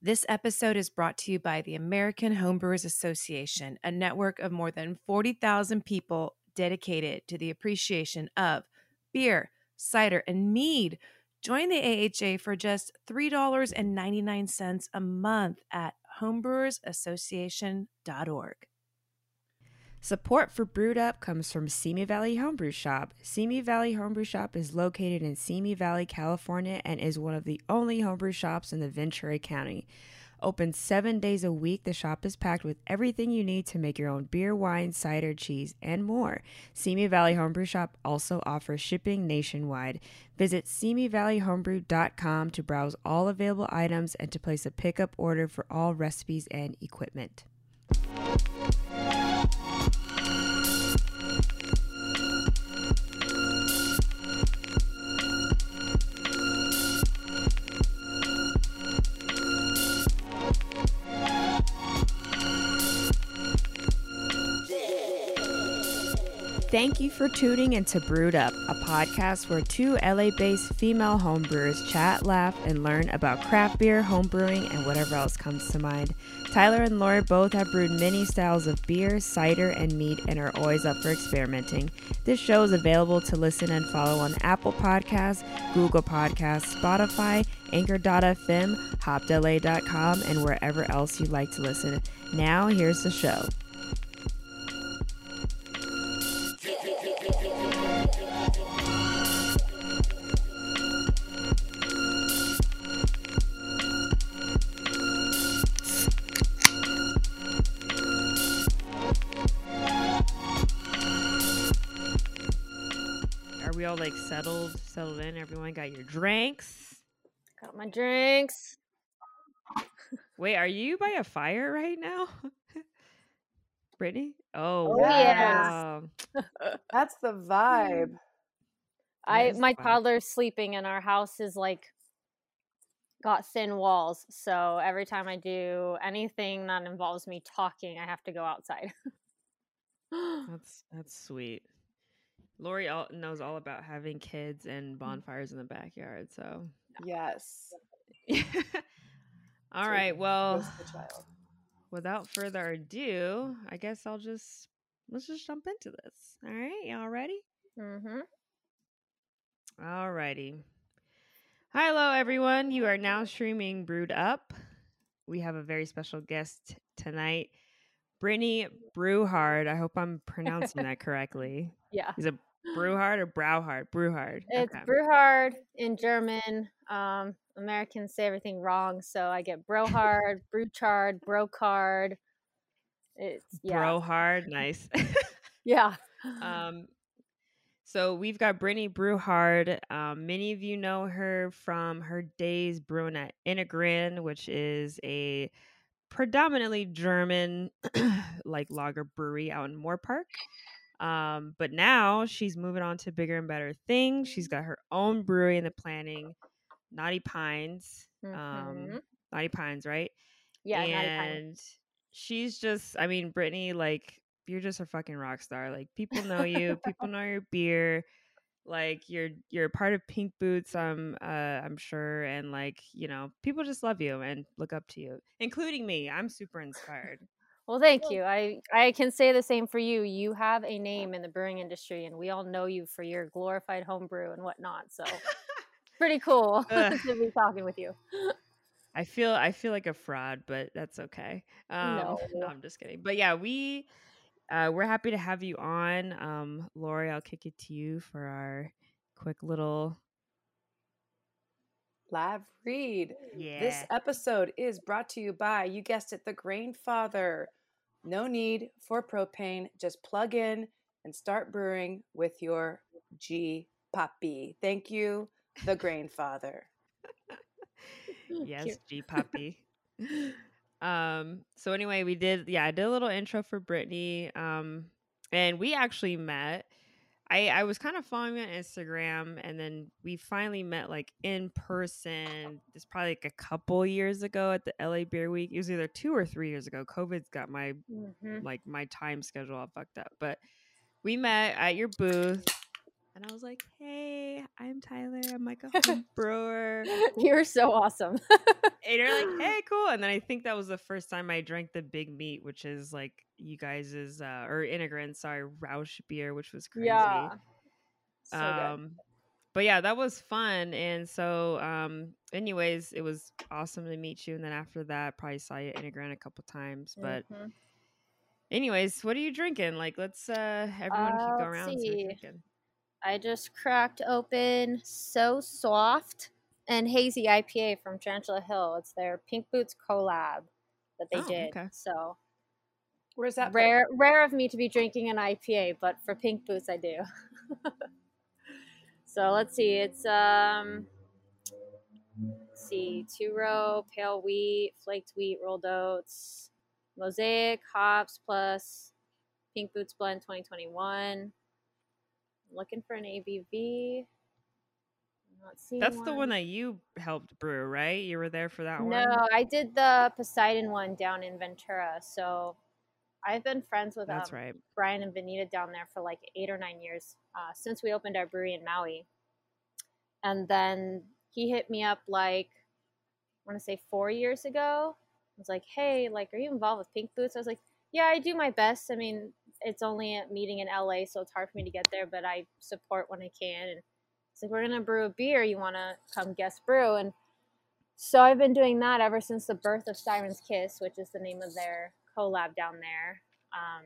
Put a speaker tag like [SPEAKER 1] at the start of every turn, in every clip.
[SPEAKER 1] This episode is brought to you by the American Homebrewers Association, a network of more than 40,000 people dedicated to the appreciation of beer, cider, and mead. Join the AHA for just $3.99 a month at homebrewersassociation.org. Support for Brewed Up comes from Simi Valley Homebrew Shop. Simi Valley Homebrew Shop is located in Simi Valley, California, and is one of the only homebrew shops in the Ventura County. Open seven days a week, the shop is packed with everything you need to make your own beer, wine, cider, cheese, and more. Simi Valley Homebrew Shop also offers shipping nationwide. Visit simivalleyhomebrew.com to browse all available items and to place a pickup order for all recipes and equipment. Thank you for tuning into Brewed Up, a podcast where two LA based female homebrewers chat, laugh, and learn about craft beer, homebrewing, and whatever else comes to mind. Tyler and Laura both have brewed many styles of beer, cider, and mead and are always up for experimenting. This show is available to listen and follow on Apple Podcasts, Google Podcasts, Spotify, Anchor.fm, HopDelay.com, and wherever else you'd like to listen. Now, here's the show. We all like settled, settled in? Everyone got your drinks?
[SPEAKER 2] Got my drinks.
[SPEAKER 1] Wait, are you by a fire right now? Brittany? Oh,
[SPEAKER 2] Oh, yes.
[SPEAKER 1] wow.
[SPEAKER 3] That's the vibe.
[SPEAKER 2] I
[SPEAKER 1] Yes,
[SPEAKER 2] my
[SPEAKER 1] fine.
[SPEAKER 2] toddler's sleeping and our house is like got thin walls. So every time I do anything that involves me talking, I have to go outside.
[SPEAKER 1] That's that's sweet. Lori all, knows all about having kids and bonfires in the backyard. So,
[SPEAKER 3] Yes.
[SPEAKER 1] all
[SPEAKER 3] So
[SPEAKER 1] right. Well,
[SPEAKER 3] Goes the child.
[SPEAKER 1] without further ado, I guess I'll just let's just jump into this. All right, y'all ready?
[SPEAKER 2] mm-hmm.
[SPEAKER 1] All righty. Hello, everyone. You are now streaming Brewed Up. We have a very special guest tonight, Brittany Brewhard. I hope I'm pronouncing that correctly.
[SPEAKER 2] Yeah.
[SPEAKER 1] He's it Brewhard or Brauhard? Brewhard.
[SPEAKER 2] It's
[SPEAKER 1] Okay.
[SPEAKER 2] Brewhard in German. Um, Americans say everything wrong, so I get Brohard, Brewchard, Brocard. It's yeah.
[SPEAKER 1] Brohard. Nice.
[SPEAKER 2] Yeah.
[SPEAKER 1] um, so we've got Brittany Brewhard. Um, many of you know her from her days brewing at Enegren, which is a predominantly German like lager brewery out in Moorpark. Um, but now she's moving on to bigger and better things. She's got her own brewery in the planning, Naughty Pines. Um,
[SPEAKER 2] Mhm.
[SPEAKER 1] Naughty Pines, right?
[SPEAKER 2] Yeah,
[SPEAKER 1] and she's just i mean brittany like you're just a fucking rock star like people know you people know your beer like you're you're part of pink boots i'm uh i'm sure and like you know people just love you and look up to you including me i'm super inspired
[SPEAKER 2] Well, thank you. I I can say the same for you. You have a name in the brewing industry, and we all know you for your glorified homebrew and whatnot. So, pretty cool to be talking with you.
[SPEAKER 1] i feel i feel like a fraud but that's okay um no,
[SPEAKER 2] No.
[SPEAKER 1] i'm just kidding but yeah we uh we're happy to have you on um lori i'll kick it to you for our quick little
[SPEAKER 3] Live read.
[SPEAKER 1] yeah
[SPEAKER 3] This episode is brought to you by, you guessed it, the Grainfather. No need for propane. Just plug in and start brewing with your G Poppy. Thank you, the Grainfather.
[SPEAKER 1] yes g puppy um so anyway we did yeah i did a little intro for brittany um and we actually met i i was kind of following you on instagram and then we finally met like in person it's probably like a couple years ago at the la beer week it was either two or three years ago covid's got my
[SPEAKER 2] Mhm.
[SPEAKER 1] like my time schedule all fucked up but we met at your booth and I was like, "Hey, I'm Tyler. I'm like a home brewer."
[SPEAKER 2] You're so awesome.
[SPEAKER 1] and you're like, "Hey, cool." And then I think that was the first time I drank the Big Meat, which is like you guys' uh or Enegren, sorry, Rausch beer, which was crazy.
[SPEAKER 2] Yeah. So
[SPEAKER 1] um
[SPEAKER 2] good.
[SPEAKER 1] but yeah, that was fun. And so um anyways, it was awesome to meet you. And then after that, probably saw you at a couple times. But
[SPEAKER 2] Mhm.
[SPEAKER 1] anyways, what are you drinking? Like let's uh everyone
[SPEAKER 2] Uh,
[SPEAKER 1] can go
[SPEAKER 2] let's
[SPEAKER 1] around and see what
[SPEAKER 2] see.
[SPEAKER 1] you're drinking.
[SPEAKER 2] I just cracked open So Soft and Hazy IPA from Tarantula Hill. It's their Pink Boots collab that they
[SPEAKER 1] Oh,
[SPEAKER 2] did.
[SPEAKER 1] okay.
[SPEAKER 2] So
[SPEAKER 3] Where's that? from?
[SPEAKER 2] rare, rare of me to be drinking an IPA, but for Pink Boots, I do. so let's see. It's um, let's see, two row, pale wheat, flaked wheat, rolled oats, mosaic hops plus Pink Boots blend 2021. I'm looking for an ABV. I'm not seeing
[SPEAKER 1] That's the one that you helped brew, right? You were there for that one?
[SPEAKER 2] No, I did the Poseidon one down in Ventura. So I've been friends with
[SPEAKER 1] That's
[SPEAKER 2] um,
[SPEAKER 1] right.
[SPEAKER 2] Brian and Benita down there for like eight or nine years uh, since we opened our brewery in Maui. And then he hit me up like, I want to say four years ago. I was like, hey, like, are you involved with Pink Boots? I was like, yeah, I do my best. I mean, it's only a meeting in LA, so it's hard for me to get there, but I support when I can. And it's like, we're going to brew a beer. You want to come guest brew? And so I've been doing that ever since the birth of Siren's Kiss, which is the name of their collab down there. Um,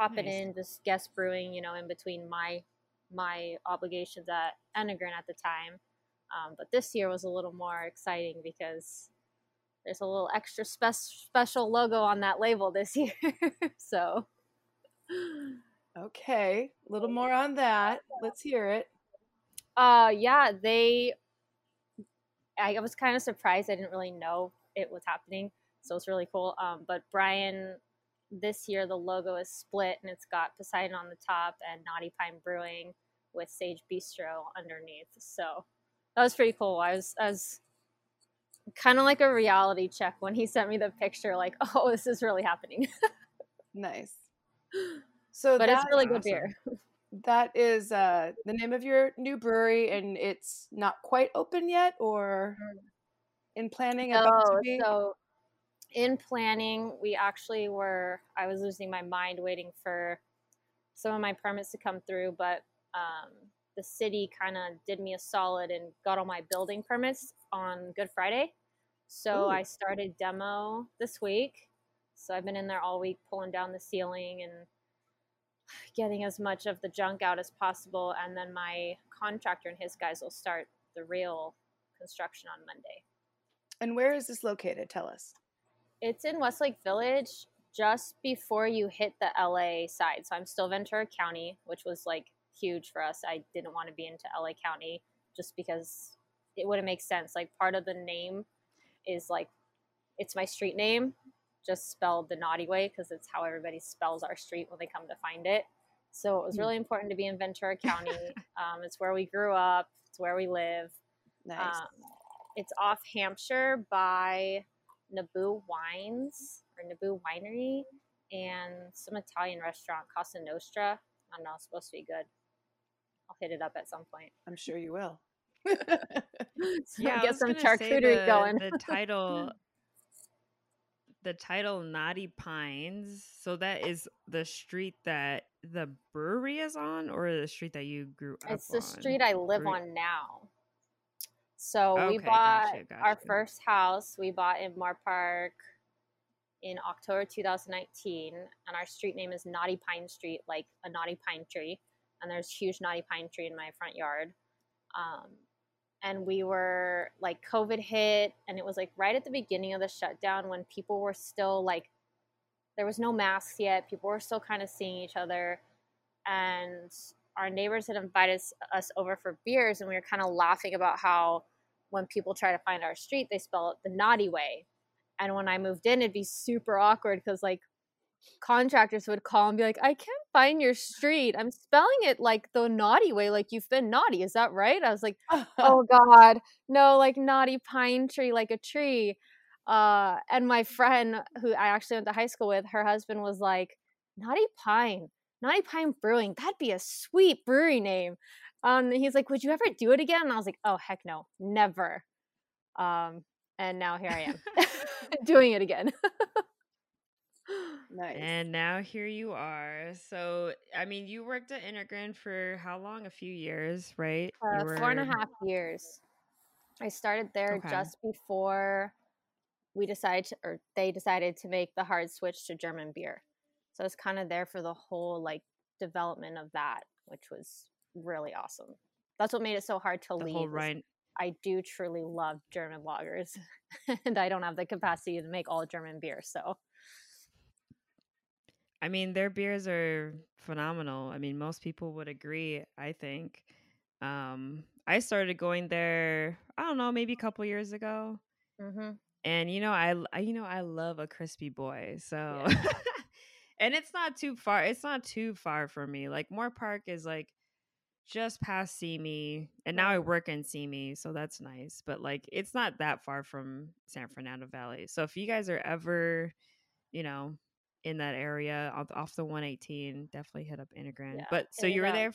[SPEAKER 2] popping
[SPEAKER 1] Nice.
[SPEAKER 2] in, just guest brewing, you know, in between my my obligations at Enegren at the time. Um, but this year was a little more exciting because there's a little extra spe- special logo on that label this year. so
[SPEAKER 3] Okay, a little more on that. Let's hear it.
[SPEAKER 2] Uh, yeah, they. I was kind of surprised. I didn't really know it was happening, so it's really cool. Um, but Brian, this year the logo is split, and it's got Poseidon on the top and Naughty Pine Brewing with Sage Bistro underneath. So that was pretty cool. I was, I was kind of like a reality check when he sent me the picture. Like, oh, this is really happening.
[SPEAKER 3] Nice. So
[SPEAKER 2] but it's really good
[SPEAKER 1] awesome.
[SPEAKER 2] beer.
[SPEAKER 3] that is uh, the name of your new brewery, and it's not quite open yet, or in planning about to
[SPEAKER 2] No,
[SPEAKER 3] be.
[SPEAKER 2] so in planning, we actually were. I was losing my mind waiting for some of my permits to come through, but um, the city kind of did me a solid and got all my building permits on Good Friday. So
[SPEAKER 3] Ooh.
[SPEAKER 2] I started demo this week. So I've been in there all week pulling down the ceiling and getting as much of the junk out as possible. And then my contractor and his guys will start the real construction on Monday.
[SPEAKER 3] And where is this located? Tell us.
[SPEAKER 2] It's in Westlake Village, just before you hit the LA side. So I'm still Ventura County, which was like huge for us. I didn't want to be into LA County just because it wouldn't make sense. Like part of the name is like it's my street name, just spelled the naughty way because it's how everybody spells our street when they come to find it. So it was
[SPEAKER 3] Hmm.
[SPEAKER 2] really important to be in Ventura County. um, it's where we grew up. It's where we live.
[SPEAKER 3] Nice.
[SPEAKER 2] Um, it's off Hampshire by Naboo Wines or Naboo Winery and some Italian restaurant, Casa Nostra. I don't know, it's supposed to be good. I'll hit it up at some point.
[SPEAKER 3] I'm sure you will.
[SPEAKER 2] So
[SPEAKER 1] Yeah,
[SPEAKER 2] get some
[SPEAKER 1] gonna say
[SPEAKER 2] charcuterie
[SPEAKER 1] the,
[SPEAKER 2] going.
[SPEAKER 1] The title, the title Naughty Pines. So that is the street that the brewery is on, or the street that you grew up
[SPEAKER 2] It's the
[SPEAKER 1] on?
[SPEAKER 2] street I live
[SPEAKER 1] Brewery-
[SPEAKER 2] on now. So we bought
[SPEAKER 1] gotcha,
[SPEAKER 2] our first house. We bought in Moorpark in October 2019, and our street name is Naughty Pine Street, like a naughty pine tree. And there's huge naughty pine tree in my front yard. Um, and we were like COVID hit, and it was like right at the beginning of the shutdown when people were still like, there was no masks yet. People were still kind of seeing each other, and our neighbors had invited us- over for beers, and we were kind of laughing about how when people try to find our street, they spell it the naughty way. And when I moved in, it'd be super awkward because like contractors would call and be like, I can't find your street. I'm spelling it like the naughty way, like you've been naughty. Is that right? I was like, oh God, no, like naughty pine tree, like a tree. Uh, and my friend who I actually went to high school with, her husband was like, naughty pine. Naughty Pine Brewing, that'd be a sweet brewery name. Um, he's like, would you ever do it again? And I was like, oh heck no, never. Um, and now here I am doing it again.
[SPEAKER 1] Nice. And now here you are. So, I mean, you worked at Enegren for how long? A few years, right?
[SPEAKER 2] Uh,
[SPEAKER 1] were...
[SPEAKER 2] Four and a half years. I started there okay. just before we decided, to, or they decided to make the hard switch to German beer. So I was kind of there for the whole like development of that, which was really awesome. That's what made it so hard to the leave. Right. I do truly love German lagers, and I don't have the capacity to make all German beer. So,
[SPEAKER 1] I mean, their beers are phenomenal. I mean, most people would agree. I think. Um, I started going there. I don't know, maybe a couple years ago. Mm-hmm. And you know, I, I you know I love a crispy boy. So, yeah. and it's not too far. It's not too far from me. Like Moorpark is like just past Simi, and now I work in Simi, so that's nice. But like, it's not that far from San Fernando Valley. So if you guys are ever, you know, in that area off, off the 118, definitely hit up Enegren. Yeah, but so you were there,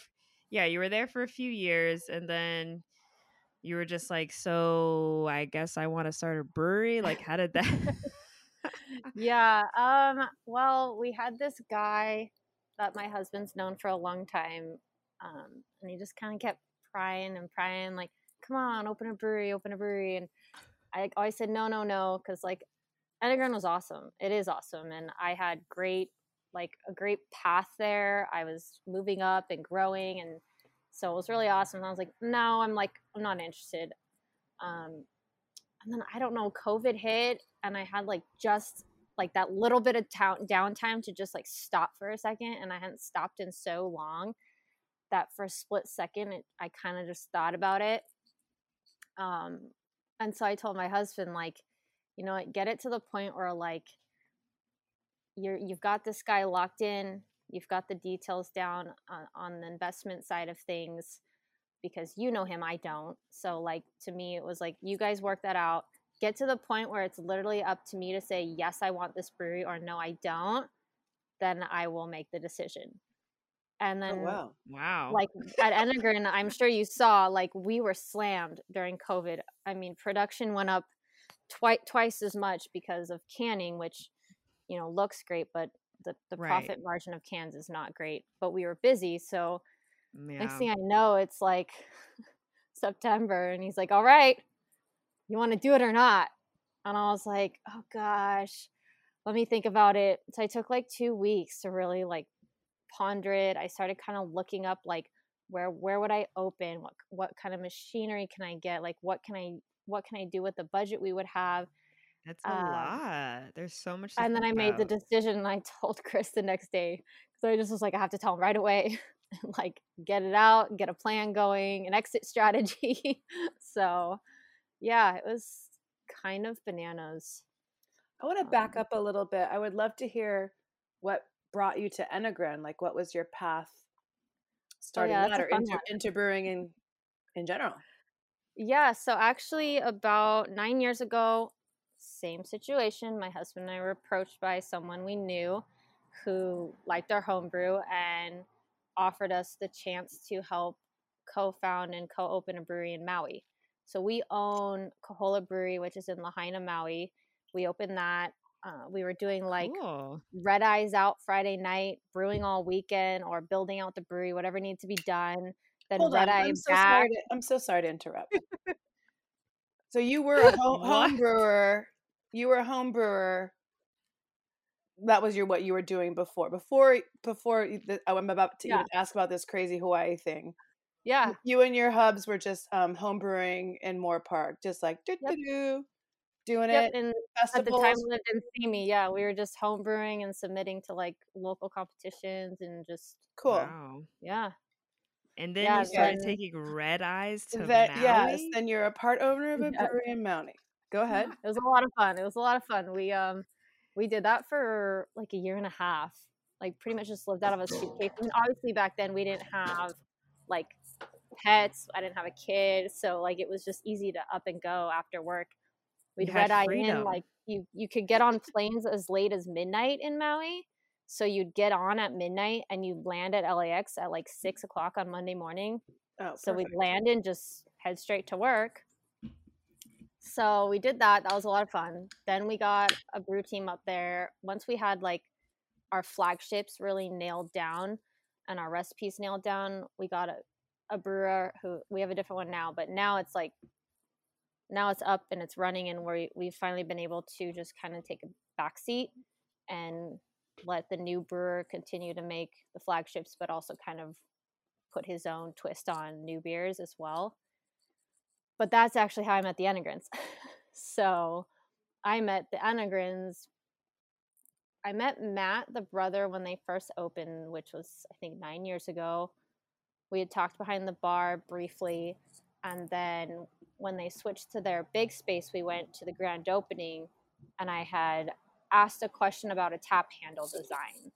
[SPEAKER 1] yeah, you were there for a few years, and then you were just like, so I guess I want to start a brewery. Like, how did that?
[SPEAKER 2] yeah. Um. Well, we had this guy that my husband's known for a long time um, and he just kind of kept prying and prying, like, come on, open a brewery, open a brewery. And I always said, no, no, no, because like Enegren was awesome. It is awesome. And I had great, like, a great path there. I was moving up and growing. And so it was really awesome. And I was like, no, I'm like, I'm not interested. Um, and then I don't know, COVID hit and I had like just like that little bit of ta- downtime to just like stop for a second. And I hadn't stopped in so long that for a split second it, i kind of just thought about it um and so i told my husband like you know get it to the point where like you're you've got this guy locked in you've got the details down on, on the investment side of things because you know him i don't. So like to me it was like you guys work that out. Get to the point where it's literally up to me to say yes i want this brewery or no i don't then i will make the decision. And oh, then oh,
[SPEAKER 3] wow.
[SPEAKER 1] Wow.
[SPEAKER 2] like at Enegren i'm sure you saw like we were slammed during covid. I mean production went up twice twice as much because of canning which you know looks great but the, the right. profit margin of cans is not great but we were busy so mm, yeah. next thing i know it's like september and he's like all right you want to do it or not and i was like oh gosh let me think about it so i took like two weeks to really like ponder it. I started kind of looking up like where where would I open? What what kind of machinery can I get? Like what can I what can I do with the budget we would have?
[SPEAKER 1] That's a um, lot. There's so much.
[SPEAKER 2] and then I made the decision, and I told Chris the next day So I just was like, I have to tell him right away, like get it out, get a plan going, an exit strategy. so, yeah, it was kind of bananas.
[SPEAKER 3] I want to back um, up a little bit. I would love to hear what brought you to Enegren? Like, what was your path oh, starting oh, yeah, that or into, into brewing in in general?
[SPEAKER 2] Yeah, so actually, about nine years ago, same situation. My husband and I were approached by someone we knew who liked our homebrew and offered us the chance to help co-found and co-open a brewery in Maui. So we own Kohola Brewery, which is in Lahaina, Maui. We opened that uh, we were doing like cool. red eyes out Friday night, brewing all weekend, or building out the brewery, whatever needs to be done. Then Hold red on. eye I'm so back.
[SPEAKER 3] Sorry to, I'm so sorry to interrupt. so you were a home, home brewer. You were a home brewer. That was your what you were doing before. Before before the, I'm about to yeah. even ask about this crazy Hawaii thing.
[SPEAKER 2] Yeah,
[SPEAKER 3] you and your hubs were just um, home brewing in Moorpark, just like do do do doing yep, it.
[SPEAKER 2] And at the time when didn't see me, yeah, we were just homebrewing and submitting to like local competitions and just
[SPEAKER 3] cool. Wow.
[SPEAKER 2] Yeah.
[SPEAKER 1] And then yeah, you started then, taking red eyes to that, Maui? Yes,
[SPEAKER 3] then you're a part owner of a yeah. brewery in Maui. Go ahead.
[SPEAKER 2] It was a lot of fun. It was a lot of fun. We um we did that for like a year and a half. Like pretty much just lived out of a suitcase. And obviously back then we didn't have like pets. I didn't have a kid, so like it was just easy to up and go after work we'd red eye in like you you could get on planes as late as midnight in Maui. So you'd get on at midnight and you'd land at LAX at like mm. six o'clock on Monday morning.
[SPEAKER 3] Oh,
[SPEAKER 2] So we'd land and just head straight to work. So we did that. That was a lot of fun. Then we got a brew team up there. Once we had like our flagships really nailed down and our recipes nailed down, we got a, a brewer who we have a different one now, but now it's like now it's up and it's running and we we've finally been able to just kind of take a back seat and let the new brewer continue to make the flagships but also kind of put his own twist on new beers as well. But that's actually how I met the Enegrens. so I met the Enegrens. I met Matt, the brother, when they first opened, which was, I think, nine years ago. We had talked behind the bar briefly. And then when they switched to their big space, we went to the grand opening and I had asked a question about a tap handle design.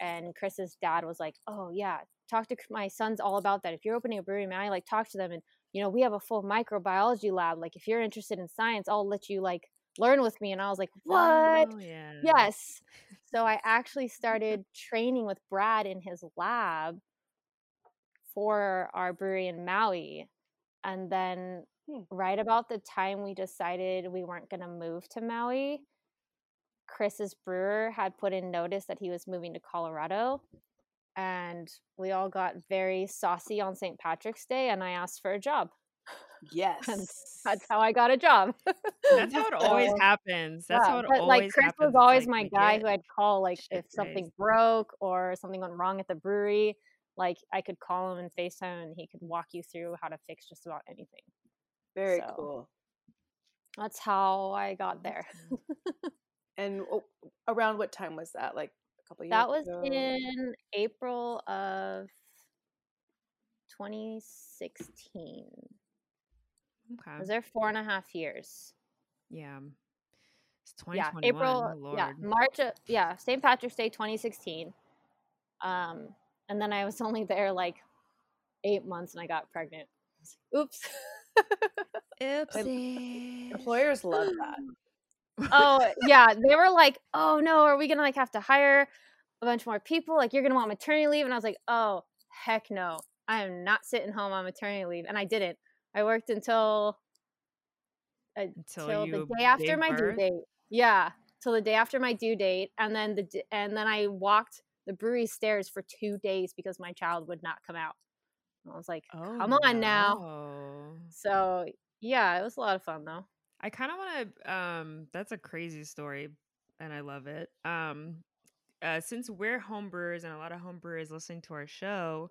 [SPEAKER 2] And Chris's dad was like, Oh, yeah, talk to my sons all about that. If you're opening a brewery, man, I like talk to them. And, you know, we have a full microbiology lab. Like, if you're interested in science, I'll let you like learn with me. And I was like, What?
[SPEAKER 1] Oh, yeah.
[SPEAKER 2] Yes. So I actually started training with Brad in his lab for our brewery in Maui. And then
[SPEAKER 3] Hmm.
[SPEAKER 2] right about the time we decided we weren't going to move to Maui, Chris's brewer had put in notice that he was moving to Colorado. And we all got very saucy on St. Patrick's Day, and I asked for a job.
[SPEAKER 3] Yes.
[SPEAKER 2] That's how I got a job.
[SPEAKER 1] That's how it always
[SPEAKER 2] So-
[SPEAKER 1] happens. That's
[SPEAKER 2] yeah,
[SPEAKER 1] how it
[SPEAKER 2] but
[SPEAKER 1] always
[SPEAKER 2] like Chris
[SPEAKER 1] happens.
[SPEAKER 2] was always
[SPEAKER 1] like
[SPEAKER 2] my guy who I'd call like
[SPEAKER 1] shit
[SPEAKER 2] if something
[SPEAKER 1] faced.
[SPEAKER 2] broke or something went wrong at the brewery. Like I could call him and FaceTime and he could walk you through how to fix just about anything.
[SPEAKER 3] Very
[SPEAKER 2] so-
[SPEAKER 3] cool.
[SPEAKER 2] That's how I got there.
[SPEAKER 3] And around what time was that? Like a couple years
[SPEAKER 2] That was
[SPEAKER 3] ago?
[SPEAKER 2] in April of 2016.
[SPEAKER 1] Okay.
[SPEAKER 2] was there four and a half years.
[SPEAKER 1] Yeah. It's 2021.
[SPEAKER 2] yeah april
[SPEAKER 1] oh, Lord.
[SPEAKER 2] yeah march of, yeah st patrick's day 2016 um and then i was only there like eight months and i got pregnant oops
[SPEAKER 1] Oopsie.
[SPEAKER 3] Employers love that.
[SPEAKER 2] Oh yeah they were like oh no are we gonna like have to hire a bunch more people like you're gonna want maternity leave and i was like oh heck no i am not sitting home on maternity leave and i didn't i worked until uh,
[SPEAKER 1] Until
[SPEAKER 2] the day after my due date. Yeah, till the day after my due date, and then the and then I walked the brewery stairs for two days because my child would not come out. And I was like,
[SPEAKER 1] Oh,
[SPEAKER 2] come on now. So yeah, it was a lot of fun though.
[SPEAKER 1] I kind of want to. Um, that's a crazy story, and I love it. Um, uh, since we're homebrewers and a lot of homebrewers listening to our show,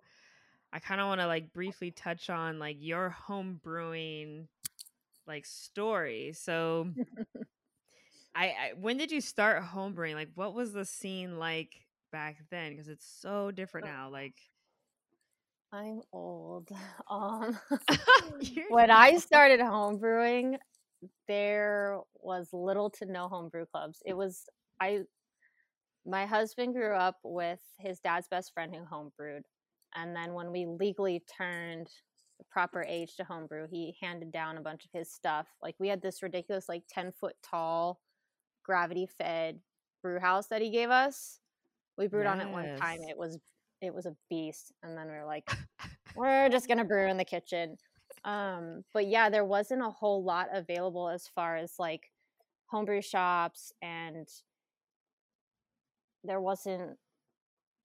[SPEAKER 1] I kind of want to like briefly touch on like your home brewing like story. So, I, I when did you start homebrewing? Like, what was the scene like back then? Because it's so different now. Like,
[SPEAKER 2] I'm old. Um, when I started homebrewing, there was little to no homebrew clubs. It was I my husband grew up with his dad's best friend who homebrewed. And then when we legally turned the proper age to homebrew, he handed down a bunch of his stuff. Like we had this ridiculous like 10 foot tall gravity fed brew house that he gave us. We brewed on it one time. It was it was a beast. And then we were like, we're just gonna brew in the kitchen um but yeah there wasn't a whole lot available as far as like homebrew shops and there wasn't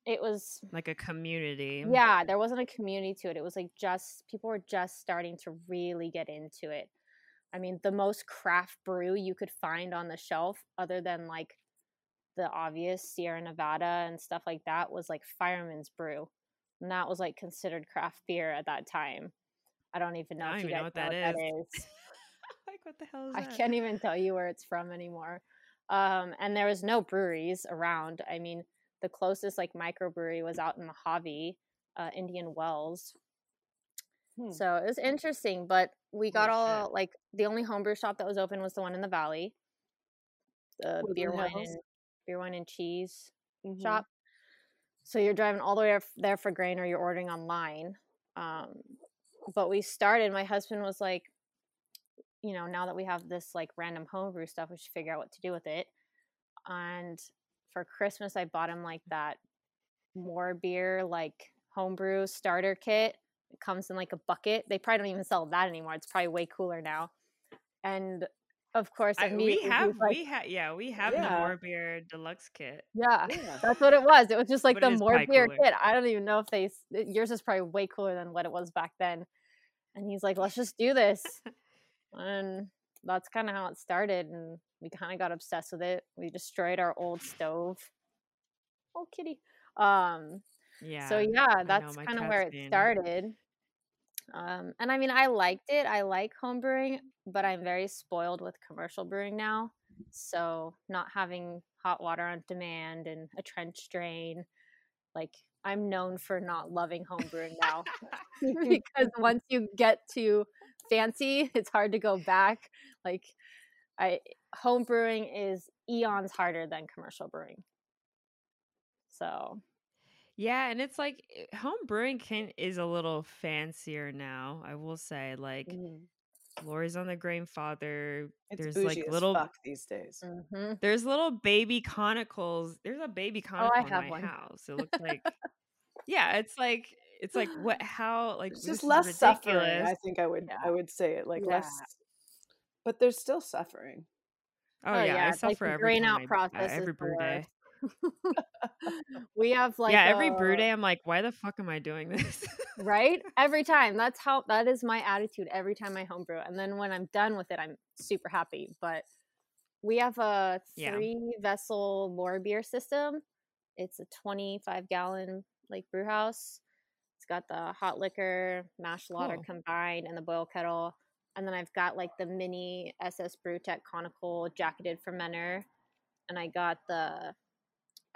[SPEAKER 2] it was
[SPEAKER 1] like a community.
[SPEAKER 2] yeah there wasn't a community to it. It was like just people were just starting to really get into it. I mean the most craft brew you could find on the shelf other than like the obvious sierra nevada and stuff like that was like fireman's brew. And that was like considered craft beer at that time i don't even know
[SPEAKER 1] I
[SPEAKER 2] if you
[SPEAKER 1] even
[SPEAKER 2] guys
[SPEAKER 1] know
[SPEAKER 2] know
[SPEAKER 1] what
[SPEAKER 2] what
[SPEAKER 1] that
[SPEAKER 2] that is
[SPEAKER 1] like what the hell is
[SPEAKER 2] I
[SPEAKER 1] that?
[SPEAKER 2] can't even tell you where it's from anymore. Um, and there was no breweries around. I mean, the closest like microbrewery was out in Mojave, uh, Indian Wells.
[SPEAKER 3] Hmm.
[SPEAKER 2] So it was interesting, but we got
[SPEAKER 1] Holy
[SPEAKER 2] all like the only homebrew shop that was open was the one in the valley, the beer wine and beer wine and cheese
[SPEAKER 3] Mhm.
[SPEAKER 2] shop. So you're driving all the way there for grain, or you're ordering online. Um, but we started. My husband was like, you know, now that we have this like random homebrew stuff, we should figure out what to do with it. And for Christmas I bought him like that more beer like homebrew starter kit. It comes in like a bucket. They probably don't even sell that anymore. It's probably way cooler now. And of course,
[SPEAKER 1] I, we have
[SPEAKER 2] like,
[SPEAKER 1] we have yeah we have the more beer deluxe kit.
[SPEAKER 2] yeah,
[SPEAKER 3] Yeah.
[SPEAKER 2] that's what it was. It was just like
[SPEAKER 1] But
[SPEAKER 2] the more beer
[SPEAKER 1] cooler.
[SPEAKER 2] kit. I don't even know if they yours is probably way cooler than what it was back then. And he's like, let's just do this. and that's kind of how it started. And we kind of got obsessed with it. We destroyed our old stove. Oh, kitty. Um,
[SPEAKER 1] Yeah.
[SPEAKER 2] so yeah, that's kind of where it started. Um, and I mean, I liked it. I like home brewing, but I'm very spoiled with commercial brewing now. So not having hot water on demand and a trench drain, like I'm known for not loving homebrewing now because once you get to fancy, it's hard to go back. Like I home brewing is eons harder than commercial brewing. So
[SPEAKER 1] Yeah, and it's like eh, home brewing can is a little fancier now. I will say, like
[SPEAKER 3] Mhm.
[SPEAKER 1] Lori's on the Grainfather.
[SPEAKER 3] It's
[SPEAKER 1] There's like little
[SPEAKER 3] fuck these days.
[SPEAKER 2] mhm.
[SPEAKER 1] there's little baby conicals. There's a baby
[SPEAKER 2] Oh, I
[SPEAKER 1] conical in
[SPEAKER 2] have
[SPEAKER 1] my
[SPEAKER 2] one.
[SPEAKER 1] house. It looks like yeah, it's like it's like what how like
[SPEAKER 3] It's just less suffering. I think I would
[SPEAKER 2] Yeah.
[SPEAKER 3] I would say it like
[SPEAKER 2] Yeah.
[SPEAKER 3] less, but there's still suffering.
[SPEAKER 1] Oh,
[SPEAKER 2] Oh,
[SPEAKER 1] yeah,
[SPEAKER 2] yeah,
[SPEAKER 1] I
[SPEAKER 2] like
[SPEAKER 1] suffer
[SPEAKER 2] the
[SPEAKER 1] every
[SPEAKER 2] grain out process
[SPEAKER 1] every
[SPEAKER 2] the
[SPEAKER 1] brew day.
[SPEAKER 2] we have like
[SPEAKER 1] yeah, every brew
[SPEAKER 2] uh
[SPEAKER 1] day I'm like, why the fuck am I doing this?
[SPEAKER 2] right every time that's how that is my attitude every time i homebrew and then when i'm done with it i'm super happy but we have a
[SPEAKER 1] Yeah.
[SPEAKER 2] three vessel more beer system it's a 25 gallon like brew house it's got the hot liquor mashed water
[SPEAKER 1] Cool.
[SPEAKER 2] combined and the boil kettle and then i've got like the mini ss brewtech conical jacketed fermenter and i got the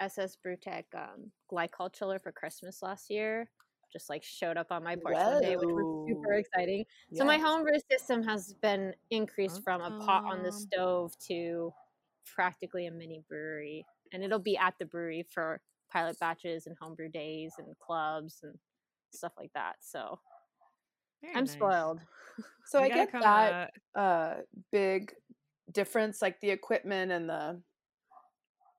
[SPEAKER 2] ss brewtech um, glycol chiller for christmas last year just like showed up on my porch one day, which was super
[SPEAKER 3] Whoa.
[SPEAKER 2] exciting. So my
[SPEAKER 3] Yes.
[SPEAKER 2] homebrew system has been increased from a pot on the stove to practically a mini brewery, and it'll be at the brewery for pilot batches and homebrew days and clubs and stuff like that. So
[SPEAKER 1] Very
[SPEAKER 2] I'm
[SPEAKER 1] nice.
[SPEAKER 2] spoiled.
[SPEAKER 3] So
[SPEAKER 1] We
[SPEAKER 3] I get that
[SPEAKER 1] uh
[SPEAKER 3] big difference, like the equipment and the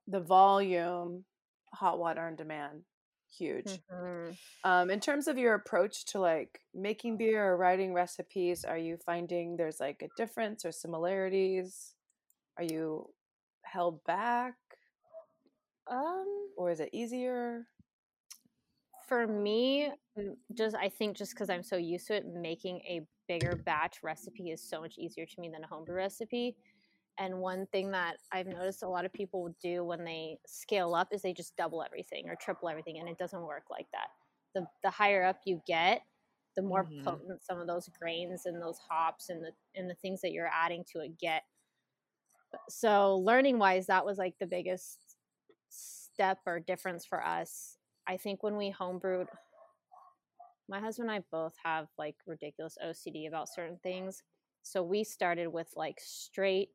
[SPEAKER 3] the volume, hot water on demand, huge.
[SPEAKER 2] Mhm.
[SPEAKER 3] Um, in terms of your approach to like making beer or writing recipes, are you finding there's like a difference or similarities? Are you held back
[SPEAKER 2] Um,
[SPEAKER 3] or is it easier?
[SPEAKER 2] for me, just I think just because I'm so used to it, making a bigger batch recipe is so much easier to me than a homebrew recipe. And one thing that I've noticed a lot of people do when they scale up is they just double everything or triple everything, and it doesn't work like that. The the higher up you get, the more
[SPEAKER 1] Mhm.
[SPEAKER 2] potent some of those grains and those hops and the and the things that you're adding to it get. So learning wise, that was like the biggest step or difference for us. I think when we homebrewed, my husband and I both have like ridiculous OCD about certain things. So we started with like straight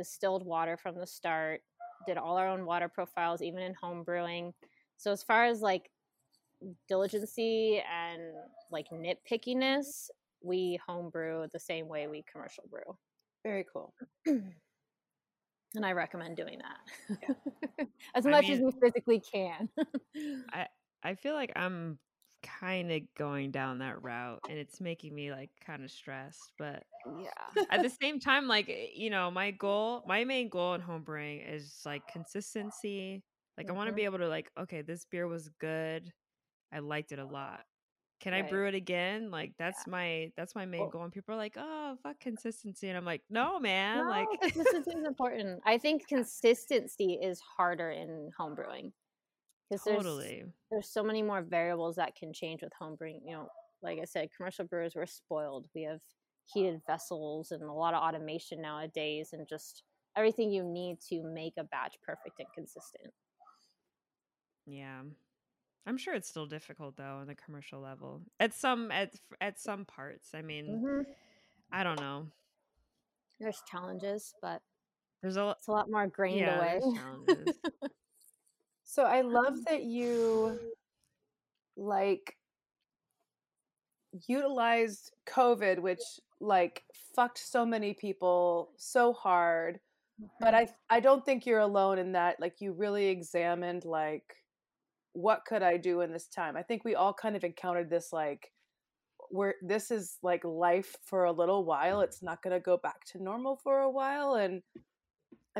[SPEAKER 2] distilled water from the start, did all our own water profiles, even in home brewing. So as far as like diligency and like nitpickiness, we homebrew the same way we commercial brew.
[SPEAKER 3] Very cool.
[SPEAKER 2] And I recommend doing that as
[SPEAKER 1] I
[SPEAKER 2] much as
[SPEAKER 1] mean-
[SPEAKER 2] we physically can.
[SPEAKER 1] I I feel like I'm kind of going down that route and it's making me like kind of stressed, but
[SPEAKER 2] yeah.
[SPEAKER 1] at the same time like eh, you know, my goal, my main goal in homebrewing is like consistency. Like I want to be able to like okay, this beer was good. I liked it a lot. Can I brew it again? Like that's my that's my main goal. And people are like, "Oh, fuck consistency." And I'm like, "No, man."
[SPEAKER 2] No,
[SPEAKER 1] like
[SPEAKER 2] consistency is important. I think consistency is harder in homebrewing because there's
[SPEAKER 1] totally.
[SPEAKER 2] there's so many more variables that can change with homebrewing. You know, like I said, commercial brewers we're spoiled. We have heated vessels and a lot of automation nowadays, and just everything you need to make a batch perfect and consistent.
[SPEAKER 1] Yeah. I'm sure it's still difficult though on the commercial level. At some at at some parts. I mean,
[SPEAKER 2] Mhm.
[SPEAKER 1] I don't know.
[SPEAKER 2] There's challenges, but
[SPEAKER 1] There's a
[SPEAKER 2] it's a lot more grained
[SPEAKER 1] yeah,
[SPEAKER 2] away.
[SPEAKER 3] So I love mm. that you like utilized COVID, which like fucked so many people so hard but mm-hmm. I I don't think you're alone in that. Like you really examined like what could I do in this time? I think we all kind of encountered this like where this is like life for a little while. It's not going to go back to normal for a while and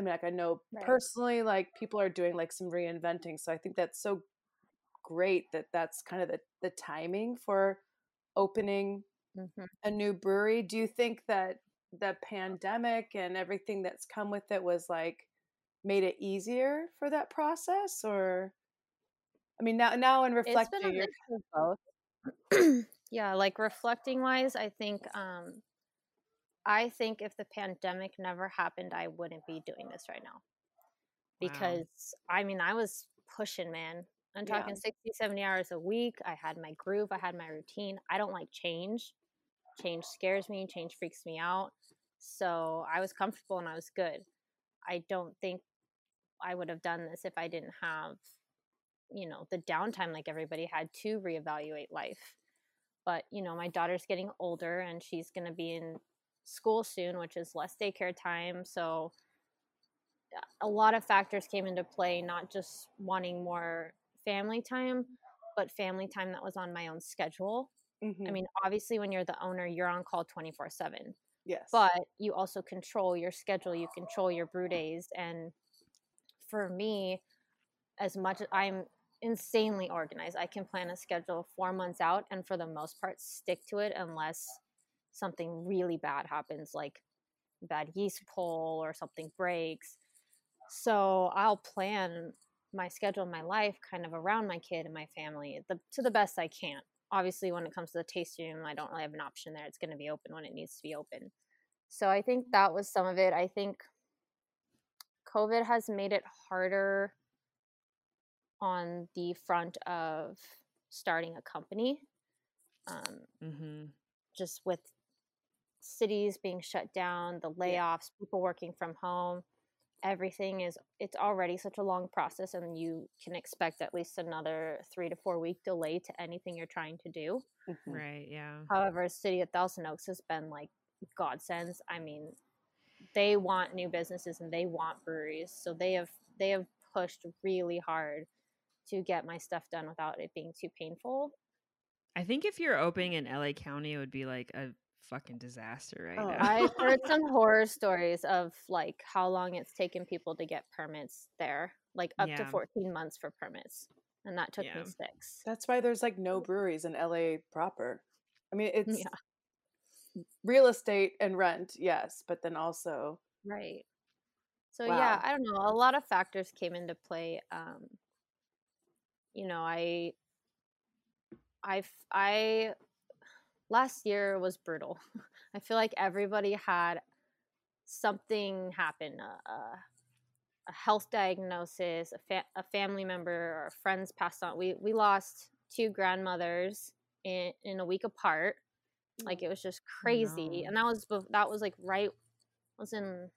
[SPEAKER 3] I mean like I know
[SPEAKER 2] Right.
[SPEAKER 3] personally like people are doing like some reinventing. So I think that's so great that that's kind of the the timing for opening
[SPEAKER 2] Mhm.
[SPEAKER 3] a new brewery. Do you think that the pandemic and everything that's come with it was like made it easier for that process or I mean now now in
[SPEAKER 2] It's been a
[SPEAKER 3] reflecting you're
[SPEAKER 2] mix of both. yeah, like reflecting wise, I think um I think if the pandemic never happened, I wouldn't be doing this right now. Because I mean, I was pushing, man. I'm
[SPEAKER 3] Yeah.
[SPEAKER 2] talking 60, 70 hours a week. I had my groove, I had my routine. I don't like change. Change scares me, change freaks me out. So I was comfortable and I was good. I don't think I would have done this if I didn't have, you know, the downtime like everybody had to reevaluate life. But, you know, my daughter's getting older and she's going to be in school soon, which is less daycare time. So a lot of factors came into play, not just wanting more family time, but family time that was on my own schedule. I
[SPEAKER 3] Mhm.
[SPEAKER 2] mean, obviously, when you're the owner, you're on call 24 7
[SPEAKER 3] yes.
[SPEAKER 2] but you also control your schedule you control your brew days and for me as much as i'm insanely organized i can plan a schedule four months out and for the most part stick to it unless something really bad happens like bad yeast pull or something breaks so i'll plan my schedule my life kind of around my kid and my family the, to the best i can obviously when it comes to the tasting room i don't really have an option there it's going to be open when it needs to be open so I think that was some of it. I think COVID has made it harder on the front of starting a company, um,
[SPEAKER 1] Mm-hmm.
[SPEAKER 2] just with cities being shut down, the layoffs, people working from home. Everything is, it's already such a long process, and you can expect at least another three to four week delay to anything you're trying to do.
[SPEAKER 3] Mhm.
[SPEAKER 1] Right. Yeah.
[SPEAKER 2] However, City of Thousand Oaks has been like godsends. I mean, they want new businesses and they want breweries, so they have they have pushed really hard to get my stuff done without it being too painful.
[SPEAKER 1] I think if you're opening in LA County, it would be like a fucking disaster right
[SPEAKER 3] Oh,
[SPEAKER 1] now.
[SPEAKER 2] I've heard some horror stories of like how long it's taken people to get permits there, like up to 14 months for permits, and that took
[SPEAKER 1] Yeah.
[SPEAKER 2] me six.
[SPEAKER 3] That's why there's like no breweries in LA proper. I mean, it's
[SPEAKER 2] Yeah.
[SPEAKER 3] real estate and rent, yes, but then also
[SPEAKER 2] Right. So
[SPEAKER 3] Wow.
[SPEAKER 2] yeah, I don't know. A lot of factors came into play. Um, you know, I, I, I, last year was brutal. I feel like everybody had something happen, a, a, a health diagnosis, a, fa- a family member or friends passed on. We we lost two grandmothers in in a week apart. Like it was just crazy,
[SPEAKER 1] no.
[SPEAKER 2] and that was that was like right was in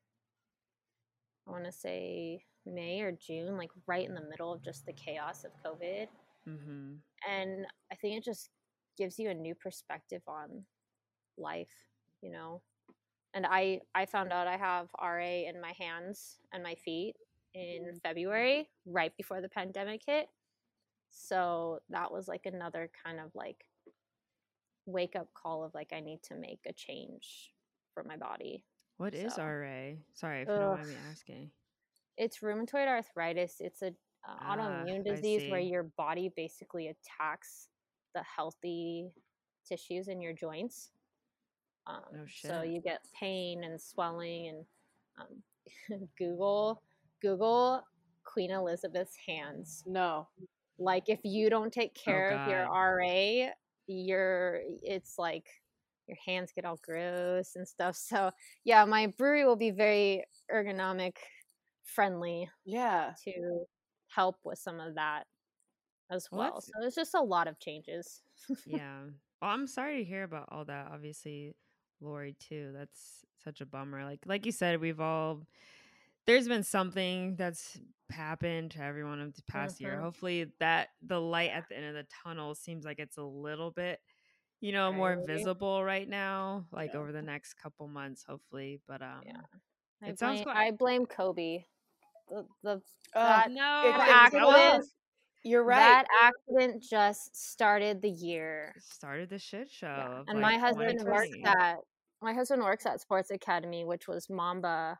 [SPEAKER 2] I want to say May or June, like right in the middle of just the chaos of COVID.
[SPEAKER 1] mm-hmm.
[SPEAKER 2] And I think it just gives you a new perspective on life, you know. And I I found out I have RA in my hands and my feet in February, right before the pandemic hit. So that was like another kind of like wake up call of like I need to make a change for my body.
[SPEAKER 1] What is
[SPEAKER 2] So-
[SPEAKER 1] RA? Sorry if you don't mind me asking.
[SPEAKER 2] it's rheumatoid arthritis. It's a uh,
[SPEAKER 1] Ah,
[SPEAKER 2] autoimmune
[SPEAKER 1] I
[SPEAKER 2] disease where your body basically attacks the healthy tissues in your joints. Um,
[SPEAKER 1] No
[SPEAKER 2] So you get pain and swelling and um, Google Google Queen Elizabeth's hands.
[SPEAKER 3] no.
[SPEAKER 2] Like if you don't take care of your
[SPEAKER 1] Oh,
[SPEAKER 2] RA, you're it's like your hands get all gross and stuff. So yeah, my brewery will be very ergonomic friendly
[SPEAKER 3] Yeah.
[SPEAKER 2] to help with some of that as
[SPEAKER 1] Well,
[SPEAKER 2] well. So it's just a lot of changes.
[SPEAKER 1] yeah. Well, I'm sorry to hear about all that. Obviously, Lori too. That's such a bummer. Like like you said, we've all there's been something that's happened to everyone of the past year.
[SPEAKER 2] Mhm.
[SPEAKER 1] Hopefully that the light at the end of the tunnel seems like it's a little bit you know more visible right now like
[SPEAKER 3] Yeah.
[SPEAKER 1] over the next couple months hopefully but um
[SPEAKER 2] Yeah. I
[SPEAKER 1] It sounds
[SPEAKER 2] blame,
[SPEAKER 1] quite-
[SPEAKER 2] I blame Kobe. The, the
[SPEAKER 3] Uh,
[SPEAKER 1] No,
[SPEAKER 3] it-
[SPEAKER 2] that
[SPEAKER 3] it- it
[SPEAKER 2] accident.
[SPEAKER 3] You're right.
[SPEAKER 2] that accident just started the year.
[SPEAKER 1] started the shit show.
[SPEAKER 2] Yeah. And
[SPEAKER 1] like,
[SPEAKER 2] my husband works at my husband works at Sports Academy, which was Mamba,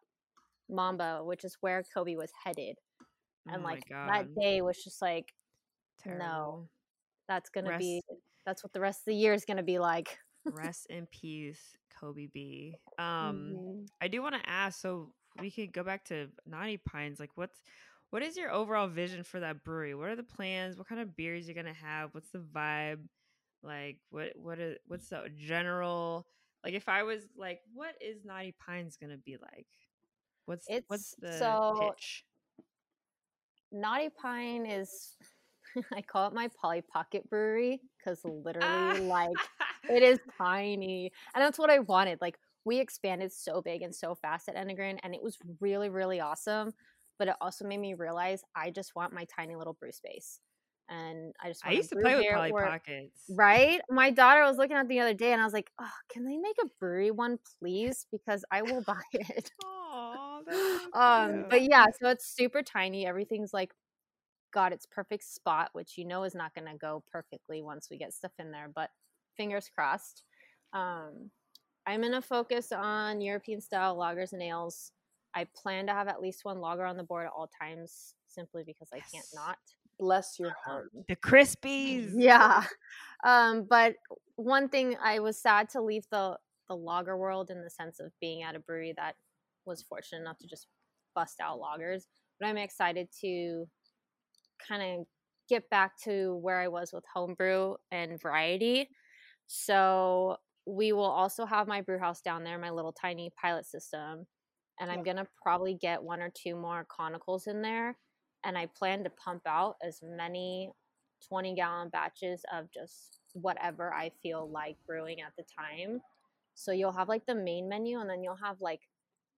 [SPEAKER 2] Mamba, which is where Kobe was headed.
[SPEAKER 1] Oh
[SPEAKER 2] And
[SPEAKER 1] my
[SPEAKER 2] like that day was just like,
[SPEAKER 1] Terrible.
[SPEAKER 2] that's gonna
[SPEAKER 1] Rest-
[SPEAKER 2] be, that's what the rest of the year is gonna be like.
[SPEAKER 1] Rest in peace, Kobe B. Um,
[SPEAKER 3] Mhm.
[SPEAKER 1] I do want to ask, so we could go back to Naughty Pines. Like, what's what is your overall vision for that brewery? What are the plans? What kind of beers you're gonna have? What's the vibe? Like, what what is what's the general? Like, if I was like, what is Knotty Pines gonna be like? What's what's
[SPEAKER 2] It's-
[SPEAKER 1] the
[SPEAKER 2] so-
[SPEAKER 1] pitch?
[SPEAKER 2] Knotty Pine is, I call it my Polly Pocket Brewery because literally,
[SPEAKER 1] Ah.
[SPEAKER 2] like, it is tiny, and that's what I wanted. Like, we expanded so big and so fast at Enegren, and it was really, really awesome. But it also made me realize I just want my tiny little brew space, and I just
[SPEAKER 1] I used to play with Polly
[SPEAKER 2] where-
[SPEAKER 1] Pockets.
[SPEAKER 2] Right? My daughter was looking at the other day, and I was like, "Oh, can they make a brewery one, please? Because I will buy it."
[SPEAKER 1] Aw, that's so
[SPEAKER 2] um but yeah so it's super tiny everything's like got its perfect spot which you know is not going to go perfectly once we get stuff in there but fingers crossed um i'm going to focus on european style lagers and ales i plan to have at least one lager on the board at all times simply because i can't not
[SPEAKER 3] Bless your heart.
[SPEAKER 2] um,
[SPEAKER 1] the Crispies.
[SPEAKER 2] yeah um but one thing i was sad to leave the the lager world in the sense of being at a brewery that was fortunate enough to just bust out lagers. but i'm excited to kind of get back to where i was with homebrew and variety so we will also have my brew house down there my little tiny pilot system and i'm gonna probably get one or two more conicals in there and i plan to pump out as many 20 gallon batches of just whatever I feel like brewing at the time. So you'll have like the main menu and then you'll have like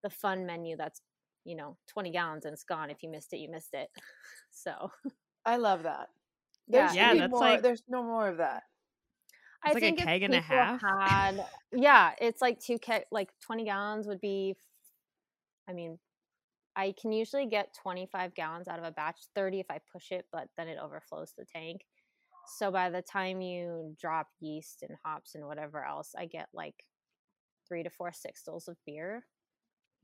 [SPEAKER 2] the fun menu that's, you know, 20 gallons and it's gone. If you missed it, you missed it. So
[SPEAKER 3] I love that. There
[SPEAKER 2] Yeah.
[SPEAKER 1] Yeah, that's
[SPEAKER 3] more.
[SPEAKER 1] like-
[SPEAKER 3] There's no more of that.
[SPEAKER 2] I
[SPEAKER 1] It's like a
[SPEAKER 2] think if
[SPEAKER 1] keg and a
[SPEAKER 2] people
[SPEAKER 1] half.
[SPEAKER 2] Had, yeah, it's like two keg, like 20 gallons would be, I mean, I can usually get 25 gallons out of a batch, 30 if I push it, but then it overflows the tank. So by the time you drop yeast and hops and whatever else, I get like three to four sixtels of beer.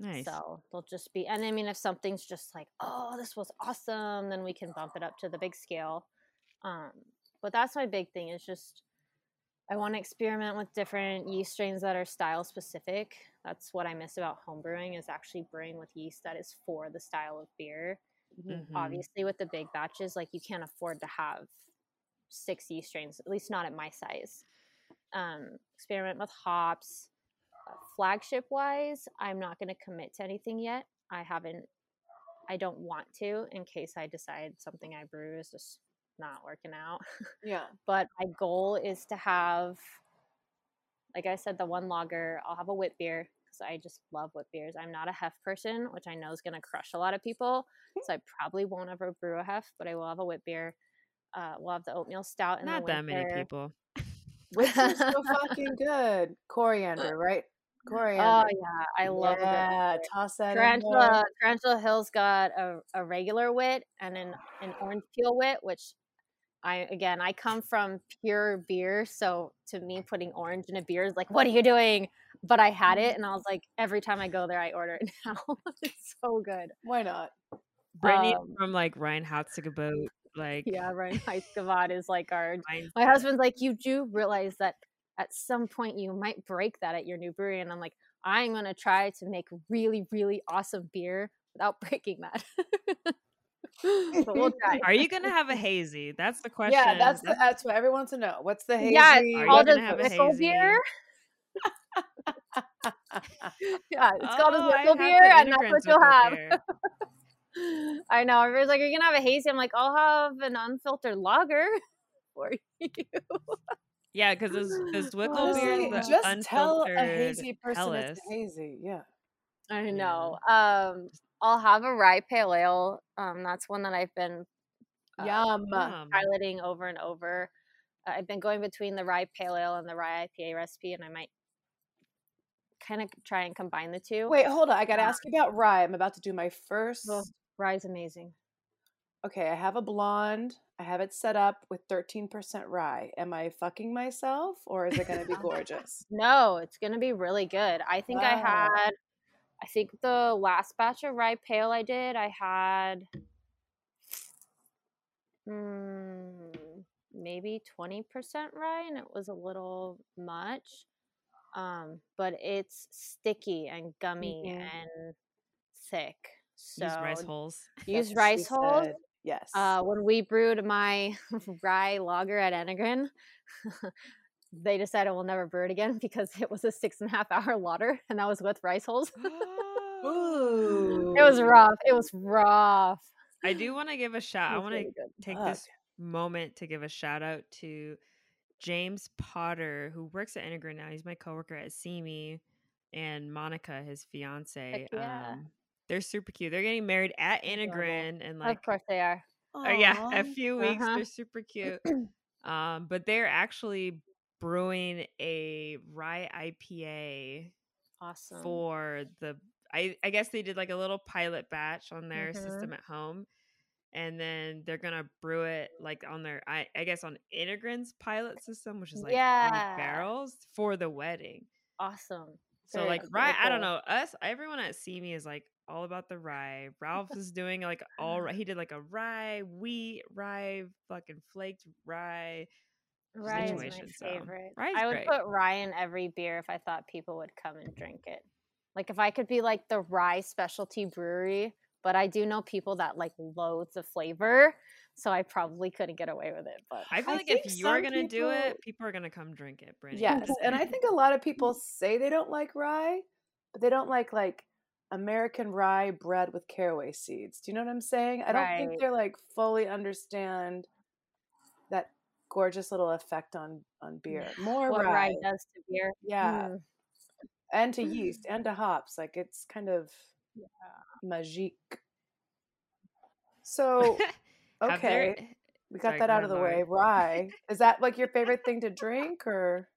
[SPEAKER 1] Nice.
[SPEAKER 2] So they'll just be, and I mean, if something's just like, oh, this was awesome, then we can bump it up to the big scale. Um, but that's my big thing is just, I want to experiment with different yeast strains that are style specific. That's what I miss about homebrewing is actually brewing with yeast that is for the style of beer.
[SPEAKER 1] Mhm.
[SPEAKER 2] Obviously, with the big batches, like you can't afford to have six yeast strains, at least not at my size. Um, experiment with hops. Uh, flagship wise, I'm not going to commit to anything yet. I haven't, I don't want to in case I decide something I brew is just not working out.
[SPEAKER 3] Yeah.
[SPEAKER 2] but my goal is to have like i said the one lager i'll have a wit beer because i just love wit beers i'm not a hef person which i know is going to crush a lot of people so i probably won't ever brew a hef but i will have a wit beer uh, we'll have the oatmeal stout in.
[SPEAKER 1] Not that many people.
[SPEAKER 3] Which is so fucking good. Coriander, right? Coriander.
[SPEAKER 2] oh yeah i love it
[SPEAKER 3] yeah, toss that
[SPEAKER 2] Tarantula. Tarantula Hill's got a, a regular wit and an, an orange peel wit, which I again I come from pure beer, so to me putting orange in a beer is like, what are you doing? But I had it and I was like, every time I go there, I order it now. it's so good.
[SPEAKER 3] Why not?
[SPEAKER 1] Brittany
[SPEAKER 2] Um,
[SPEAKER 1] from like Reinheitsgebot. Like,
[SPEAKER 2] Yeah, Reinheitsgebot is like our. My husband's like, you do realize that at some point you might break that at your new brewery, and I'm like, I'm gonna try to make really, really awesome beer without breaking that. we'll.
[SPEAKER 1] Are you gonna have a hazy? That's the question.
[SPEAKER 3] Yeah, that's the, that's what everyone wants to know. What's the hazy?
[SPEAKER 2] Yeah,
[SPEAKER 1] Are you
[SPEAKER 2] it's called
[SPEAKER 1] gonna
[SPEAKER 2] a
[SPEAKER 1] have a hazy?
[SPEAKER 2] beer. Yeah, it's called a
[SPEAKER 1] Oh,
[SPEAKER 2] Zwickel
[SPEAKER 1] have
[SPEAKER 2] beer, and that's what you'll have. I know. Everybody's like, "Are you gonna have a hazy?" I'm like, "I'll have an unfiltered lager for you."
[SPEAKER 1] Yeah, because this this
[SPEAKER 3] Honestly,
[SPEAKER 1] beer is the
[SPEAKER 3] just tell a hazy person
[SPEAKER 1] Helles.
[SPEAKER 3] it's hazy. Yeah.
[SPEAKER 2] I know. Um, I'll have a rye pale ale. Um, that's one that I've been uh,
[SPEAKER 3] Yum.
[SPEAKER 1] Yum.
[SPEAKER 2] piloting over and over. Uh, I've been going between the rye pale ale and the rye IPA recipe, and I might kind of try and combine the two.
[SPEAKER 3] Wait, hold on. I got to ask you about rye. I'm about to do my first.
[SPEAKER 2] Well, rye's amazing.
[SPEAKER 3] Okay, I have a blonde. I have it set up with 13% rye. Am I fucking myself or is it going to be gorgeous?
[SPEAKER 2] No, it's gonna be really good. I think I had, I think the last batch of rye pale I did, I had, mm, maybe twenty percent rye, and it was a little much. Um, but it's sticky and gummy
[SPEAKER 3] Mhm.
[SPEAKER 2] and thick. So
[SPEAKER 1] Use rice hulls.
[SPEAKER 2] use
[SPEAKER 3] That's
[SPEAKER 2] rice hulls.
[SPEAKER 3] said. Yes.
[SPEAKER 2] Uh, when we brewed my rye lager at Enegren, they decided we'll never brew it again because it was a six and a half hour lauter, and that was with rice hulls.
[SPEAKER 3] Ooh.
[SPEAKER 2] It was rough. It was rough.
[SPEAKER 1] I do want to give a shout. I want to take
[SPEAKER 3] Fuck.
[SPEAKER 1] this moment to give a shout out to James Potter, who works at Enegren now. He's my coworker at CME, and Monica, his fiance.
[SPEAKER 2] yeah.
[SPEAKER 1] Um, they're super cute. They're getting married at
[SPEAKER 2] Adorable.
[SPEAKER 1] Enegren, and like,
[SPEAKER 2] of course they are.
[SPEAKER 1] oh yeah, a few weeks.
[SPEAKER 2] Uh-huh.
[SPEAKER 1] They're super cute. um, but they're actually brewing a rye IPA
[SPEAKER 2] Awesome.
[SPEAKER 1] for the I, I guess they did like a little pilot batch on their
[SPEAKER 2] Mhm.
[SPEAKER 1] system at home and then they're gonna brew it like on their I, I guess on Enegren's pilot system which is like
[SPEAKER 2] Yeah.
[SPEAKER 1] barrels for the wedding
[SPEAKER 2] awesome.
[SPEAKER 1] so
[SPEAKER 2] Very
[SPEAKER 1] like rye I don't know us everyone at CME is like all about the rye Ralph is doing like all he did like a rye wheat rye fucking flaked rye
[SPEAKER 2] Rye is my
[SPEAKER 1] situation, so
[SPEAKER 2] favorite.
[SPEAKER 1] rye's
[SPEAKER 2] I would
[SPEAKER 1] great.
[SPEAKER 2] put rye in every beer if I thought people would come and drink it. Like if I could be like the rye specialty brewery, but I do know people that like loads of flavor, so I probably couldn't get away with it. But
[SPEAKER 1] I feel
[SPEAKER 3] I
[SPEAKER 1] like if
[SPEAKER 3] think
[SPEAKER 1] you're gonna do it people are gonna come drink it Brittany.
[SPEAKER 3] Yes, and I think a lot of people say they don't like rye, but they don't like like American rye bread with caraway seeds. Do you know what I'm saying? I don't
[SPEAKER 2] Right.
[SPEAKER 3] think they're like fully understand that gorgeous little effect on on beer. More
[SPEAKER 2] what
[SPEAKER 3] rye,
[SPEAKER 2] rye does to beer.
[SPEAKER 3] yeah,
[SPEAKER 2] Mm.
[SPEAKER 3] and to yeast and to hops. Like it's kind of magique. So
[SPEAKER 1] Have there-
[SPEAKER 3] okay, we got
[SPEAKER 1] Sorry,
[SPEAKER 3] that out of
[SPEAKER 1] ahead,
[SPEAKER 3] the way. Rye is that like your favorite thing to drink or?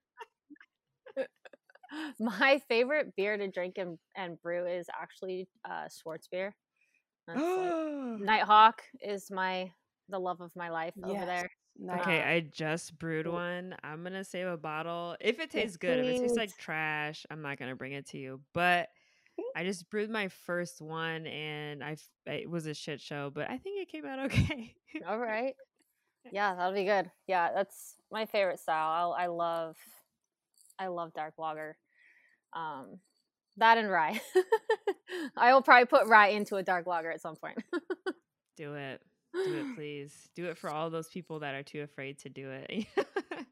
[SPEAKER 2] My favorite beer to drink and, and brew is actually uh, Schwarzbier. That's like, Nighthawk is my the love of my life over there.
[SPEAKER 1] Okay, I just brewed one. I'm gonna save a bottle. If it tastes good, if it tastes like trash, I'm not gonna bring it to you. But I just brewed my first one, and I it was a shit show, but I think it came out okay.
[SPEAKER 2] All right. Yeah, that'll be good. Yeah, that's my favorite style. I, I love, I love dark lager. Um, that and rye. I will probably put rye into a dark lager at some point.
[SPEAKER 1] do it, do it, please. Do it for all those people that are too afraid to do it.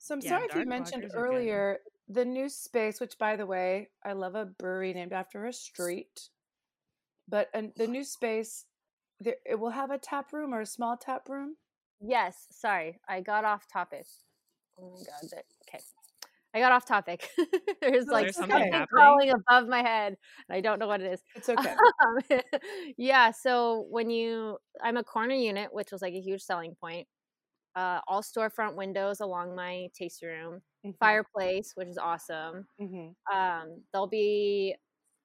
[SPEAKER 3] So I'm
[SPEAKER 1] Yeah,
[SPEAKER 3] sorry if you mentioned
[SPEAKER 1] lagers good.
[SPEAKER 3] earlier the new space, which by the way, I love a brewery named after a street. But and the new space, there, it will have a tap room or a small tap room.
[SPEAKER 2] yes, sorry, I got off topic. Oh my god. there- Okay, I got off topic. There's
[SPEAKER 3] No,
[SPEAKER 2] like
[SPEAKER 3] there's
[SPEAKER 1] something
[SPEAKER 2] something crawling above my head, and I don't know what it is.
[SPEAKER 3] It's okay.
[SPEAKER 2] Um, yeah so when you i'm a corner unit which was like a huge selling point uh, all storefront windows along my tasting room
[SPEAKER 3] Mhm,
[SPEAKER 2] fireplace which is awesome
[SPEAKER 3] mhm.
[SPEAKER 2] um, there'll be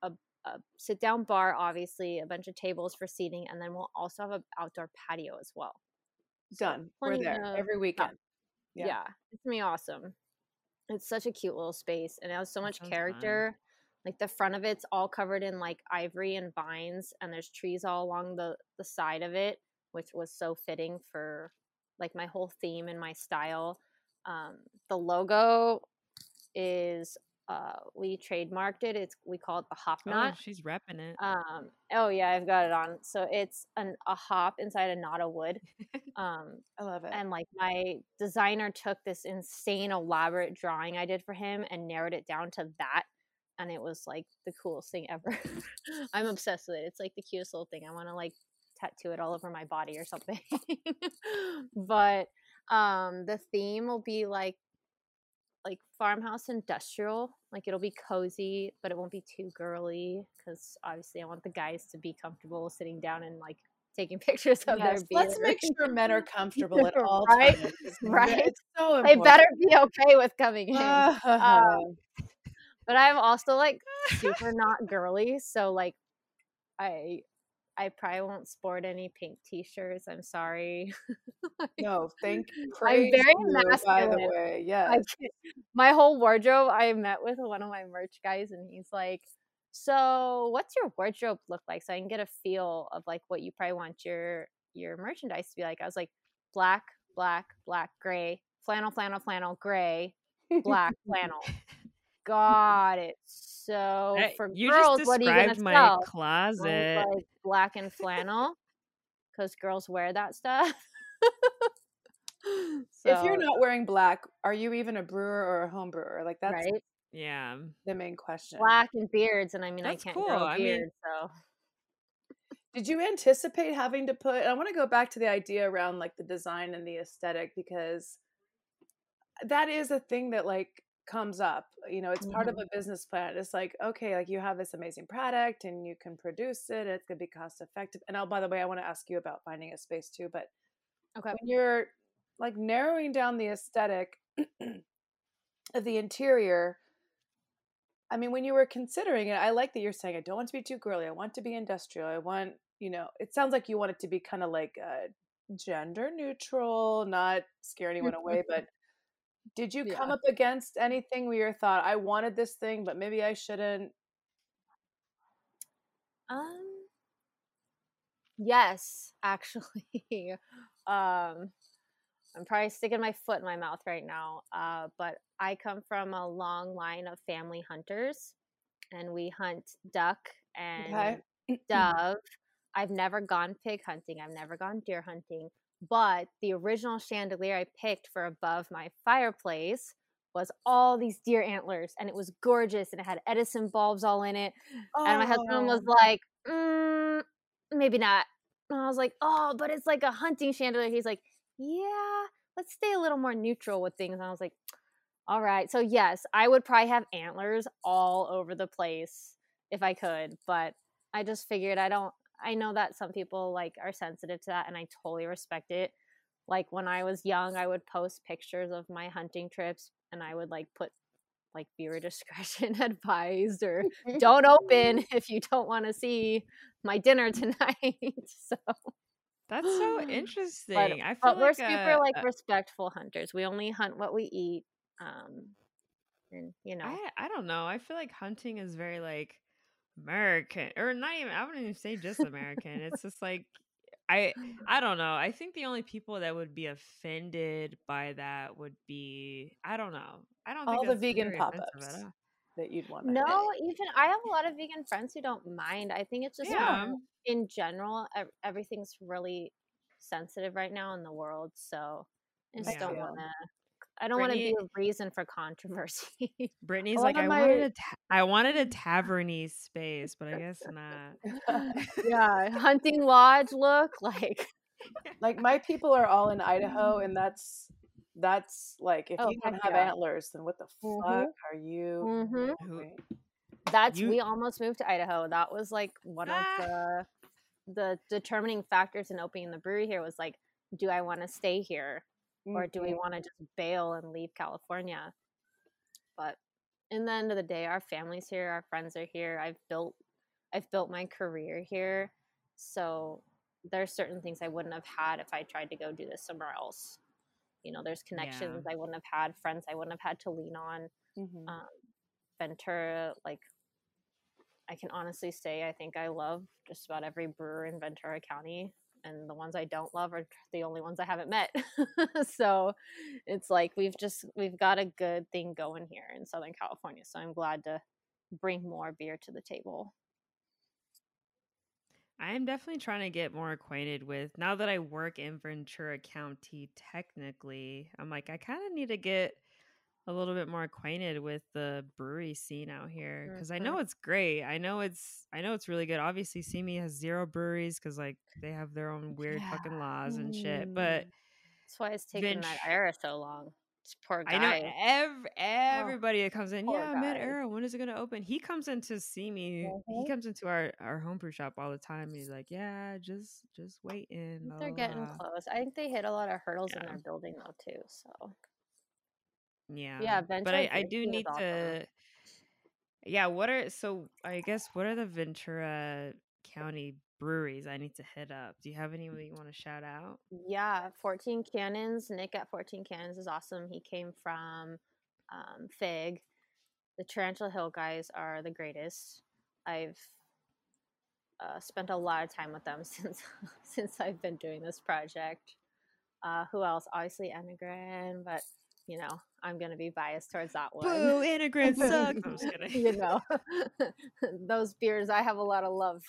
[SPEAKER 2] a, a sit down bar obviously a bunch of tables for seating and then we'll also have an outdoor patio as well So
[SPEAKER 3] Done. We're there
[SPEAKER 2] of-
[SPEAKER 3] every weekend.
[SPEAKER 2] yeah.
[SPEAKER 3] Yeah.
[SPEAKER 2] it's gonna be awesome it's such a cute little space and it has so
[SPEAKER 1] That
[SPEAKER 2] much
[SPEAKER 1] sounds fun.
[SPEAKER 2] character like the front of it's all covered in like ivory and vines and there's trees all along the the side of it which was so fitting for like my whole theme and my style um the logo is uh we trademarked it it's we call it the hop knot.
[SPEAKER 1] oh,
[SPEAKER 2] knot
[SPEAKER 1] she's repping it.
[SPEAKER 2] um oh yeah i've got it on so it's an a hop inside a knot of wood um
[SPEAKER 3] I love it.
[SPEAKER 2] and like my designer took this insane elaborate drawing I did for him and narrowed it down to that and it was like the coolest thing ever. I'm obsessed with it. It's like the cutest little thing. I want to like tattoo it all over my body or something. but um the theme will be like like farmhouse industrial. Like it'll be cozy, but it won't be too girly cuz obviously I want the guys to be comfortable sitting down and like taking pictures of
[SPEAKER 3] Yes,
[SPEAKER 2] their
[SPEAKER 3] let's make sure men are comfortable at all
[SPEAKER 2] Right?
[SPEAKER 3] times.
[SPEAKER 2] Right?
[SPEAKER 3] It's so important.
[SPEAKER 2] they better be okay with coming in. Um, but I'm also like super not girly, so like I I probably won't sport any pink t-shirts. I'm sorry.
[SPEAKER 3] no, thank you.
[SPEAKER 2] I'm very
[SPEAKER 3] you,
[SPEAKER 2] masculine.
[SPEAKER 3] by the way. Yes.
[SPEAKER 2] I, my whole wardrobe, I met with one of my merch guys and he's like, So what's your wardrobe look like? So I can get a feel of like what you probably want your your merchandise to be like. I was like, black, black, black, gray, flannel, flannel, flannel, gray, black, flannel. God, it's so for
[SPEAKER 1] you
[SPEAKER 2] girls.
[SPEAKER 1] just
[SPEAKER 2] what are you gonna
[SPEAKER 1] described my
[SPEAKER 2] sell?
[SPEAKER 1] Closet.
[SPEAKER 2] like black and flannel because girls wear that stuff.
[SPEAKER 3] if you're not wearing black, are you even a brewer or a home brewer? Like that's
[SPEAKER 2] right,
[SPEAKER 1] yeah.
[SPEAKER 3] the main question.
[SPEAKER 2] black and beards, and I mean,
[SPEAKER 1] That's
[SPEAKER 2] I can't
[SPEAKER 1] cool.
[SPEAKER 2] grow a
[SPEAKER 1] I mean-
[SPEAKER 2] beard, so
[SPEAKER 3] Did you anticipate having to put I want to go back to the idea around like the design and the aesthetic because that is a thing that like comes up. You know, it's part of
[SPEAKER 2] Mhm.
[SPEAKER 3] a business plan. It's like, okay, like you have this amazing product and you can produce it, it's gonna be cost effective. And oh by the way, I want to ask you about finding a space too, but
[SPEAKER 2] okay.
[SPEAKER 3] when you're like narrowing down the aesthetic of the interior i mean when you were considering it i like that you're saying i don't want to be too girly i want to be industrial i want you know it sounds like you want it to be kind of like uh, gender neutral not scare anyone away but did you come
[SPEAKER 2] Yeah.
[SPEAKER 3] up against anything where you thought i wanted this thing but maybe i shouldn't
[SPEAKER 2] Um, yes, actually. um, I'm probably sticking my foot in my mouth right now. Uh, but I come from a long line of family hunters, and we hunt duck and
[SPEAKER 3] okay
[SPEAKER 2] dove. I've never gone pig hunting. I've never gone deer hunting. But the original chandelier I picked for above my fireplace was all these deer antlers, and it was gorgeous, and it had Edison bulbs all in it. And my husband was
[SPEAKER 3] Oh.
[SPEAKER 2] like, mm, maybe not. And I was like, oh, but it's like a hunting chandelier. He's like, yeah, let's stay a little more neutral with things. And I was like, all right. So, yes, I would probably have antlers all over the place if I could. But I just figured I don't, I know that some people like are sensitive to that and I totally respect it. Like when I was young, I would post pictures of my hunting trips and I would like put like viewer discretion advised or don't open if you don't want to see my dinner tonight. so,
[SPEAKER 1] That's so interesting.
[SPEAKER 2] but,
[SPEAKER 1] I feel
[SPEAKER 2] but we're
[SPEAKER 1] like
[SPEAKER 2] super
[SPEAKER 1] uh,
[SPEAKER 2] like respectful hunters. We only hunt what we eat. Um, and you know,
[SPEAKER 1] I I don't know. I feel like hunting is very like American, or not even. I wouldn't even say just American. it's just like I I don't know. I think the only people that would be offended by that would be I don't know. I don't think
[SPEAKER 3] all
[SPEAKER 1] think
[SPEAKER 3] the vegan
[SPEAKER 1] very
[SPEAKER 3] pop-ups that you'd want
[SPEAKER 2] no, even I have a lot of vegan friends who don't mind. I think it's just
[SPEAKER 1] Yeah.
[SPEAKER 2] more in general, everything's really sensitive right now in the world. So I just
[SPEAKER 1] Yeah.
[SPEAKER 2] don't want to. I don't want to be a reason for controversy.
[SPEAKER 1] Brittany's like I
[SPEAKER 3] my-
[SPEAKER 1] wanted a ta- I wanted a tavernese space, but I guess not.
[SPEAKER 2] yeah, hunting lodge look like.
[SPEAKER 3] like my people are all in Idaho, and that's that's like if
[SPEAKER 2] Oh,
[SPEAKER 3] you don't have
[SPEAKER 2] yeah.
[SPEAKER 3] antlers, then what the
[SPEAKER 2] Mhm.
[SPEAKER 3] fuck are you?
[SPEAKER 2] Mhm. That's
[SPEAKER 1] You-
[SPEAKER 2] we almost moved to Idaho. That was like one
[SPEAKER 1] Ah.
[SPEAKER 2] of the the determining factors in opening the brewery here was like, do I want to stay here or do we
[SPEAKER 3] Mhm.
[SPEAKER 2] want to just bail and leave California? But in the end of the day, our family's here, our friends are here. I've built I've built my career here. So there are certain things I wouldn't have had if I tried to go do this somewhere else. You know, there's connections I wouldn't have had, friends I wouldn't have had to lean on.
[SPEAKER 3] Mhm.
[SPEAKER 2] Um, Ventura, like I can honestly say, I think I love just about every brewer in Ventura County, and the ones I don't love are the only ones I haven't met. so it's like we've just we've got a good thing going here in Southern California. So I'm glad to bring more beer to the table.
[SPEAKER 1] I am definitely trying to get more acquainted with now that I work in Ventura County technically. I'm like I kind of need to get a little bit more acquainted with the brewery scene out here cuz I know it's great. I know it's I know it's really good. Obviously Simi has zero breweries cuz like they have their own weird
[SPEAKER 2] Yeah.
[SPEAKER 1] fucking laws and shit. But
[SPEAKER 2] That's why it's taken that era so long. It's poor guy.
[SPEAKER 1] I know every, everybody that comes in. Yeah, Matt. Arrow. When is it gonna open? He comes in to see me.
[SPEAKER 2] Mhm.
[SPEAKER 1] He comes into our our homebrew shop all the time. And he's like, "Yeah, just just waiting."
[SPEAKER 2] I think
[SPEAKER 1] blah,
[SPEAKER 2] they're getting close. I think they hit a lot of hurdles in their building though too. So
[SPEAKER 1] Yeah,
[SPEAKER 2] Yeah,
[SPEAKER 1] but I I do need
[SPEAKER 2] awesome.
[SPEAKER 1] to. Yeah, what are so I guess what are the Ventura County breweries I need to hit up? Do you have any that you want to shout out?
[SPEAKER 2] Yeah, 14 Cannons. Nick at 14 Cannons is awesome. He came from um, Fig. The Tarantula Hill guys are the greatest. I've uh, spent a lot of time with them since since I've been doing this project. Uh, who else? Obviously, Enegren, but you know, I'm gonna be biased towards that one.
[SPEAKER 1] Boo, Enegren sucks. I'm just kidding.
[SPEAKER 2] you know, those beers, I have a lot of love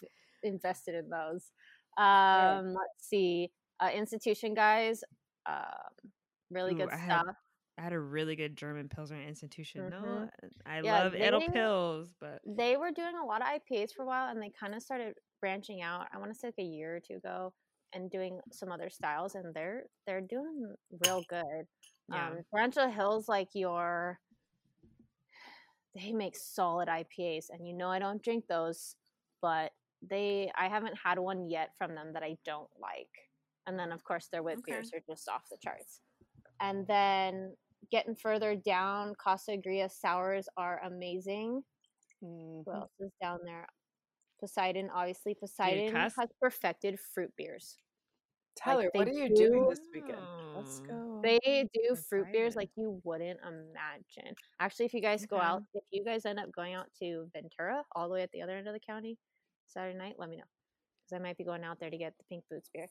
[SPEAKER 2] invested in those. Um, let's see, uh, institution guys, um, really
[SPEAKER 1] Ooh,
[SPEAKER 2] good
[SPEAKER 1] I
[SPEAKER 2] stuff.
[SPEAKER 1] had- I had a really good German Pilsner institution. No,
[SPEAKER 2] Mhm.
[SPEAKER 1] I
[SPEAKER 2] Yeah,
[SPEAKER 1] love Edel
[SPEAKER 2] they-
[SPEAKER 1] Pils, but
[SPEAKER 2] they were doing a lot of IPAs for a while and they kind of started branching out. I want to say like a year or two ago and doing some other styles and they're they're doing real good.
[SPEAKER 1] Yeah.
[SPEAKER 2] Um Tarantula Hills like your they make solid IPAs and you know I don't drink those, but they I haven't had one yet from them that I don't like. And then of course their wit
[SPEAKER 1] Okay.
[SPEAKER 2] beers are just off the charts. And then getting further down, Casa Agria sours are amazing.
[SPEAKER 3] Mhm.
[SPEAKER 2] Who else is down there? Poseidon, obviously. Poseidon
[SPEAKER 1] Cas-
[SPEAKER 2] has perfected fruit beers.
[SPEAKER 3] Tyler,
[SPEAKER 2] they
[SPEAKER 3] what are you doing this weekend? Let's
[SPEAKER 1] Oh.
[SPEAKER 3] go.
[SPEAKER 2] They do fruit beers like you wouldn't imagine. Actually, if you guys go out, if you guys end up going out to Ventura, all the way at the other end of the county, Saturday night, let me know because I might be going out there to get the Pink Boots beer.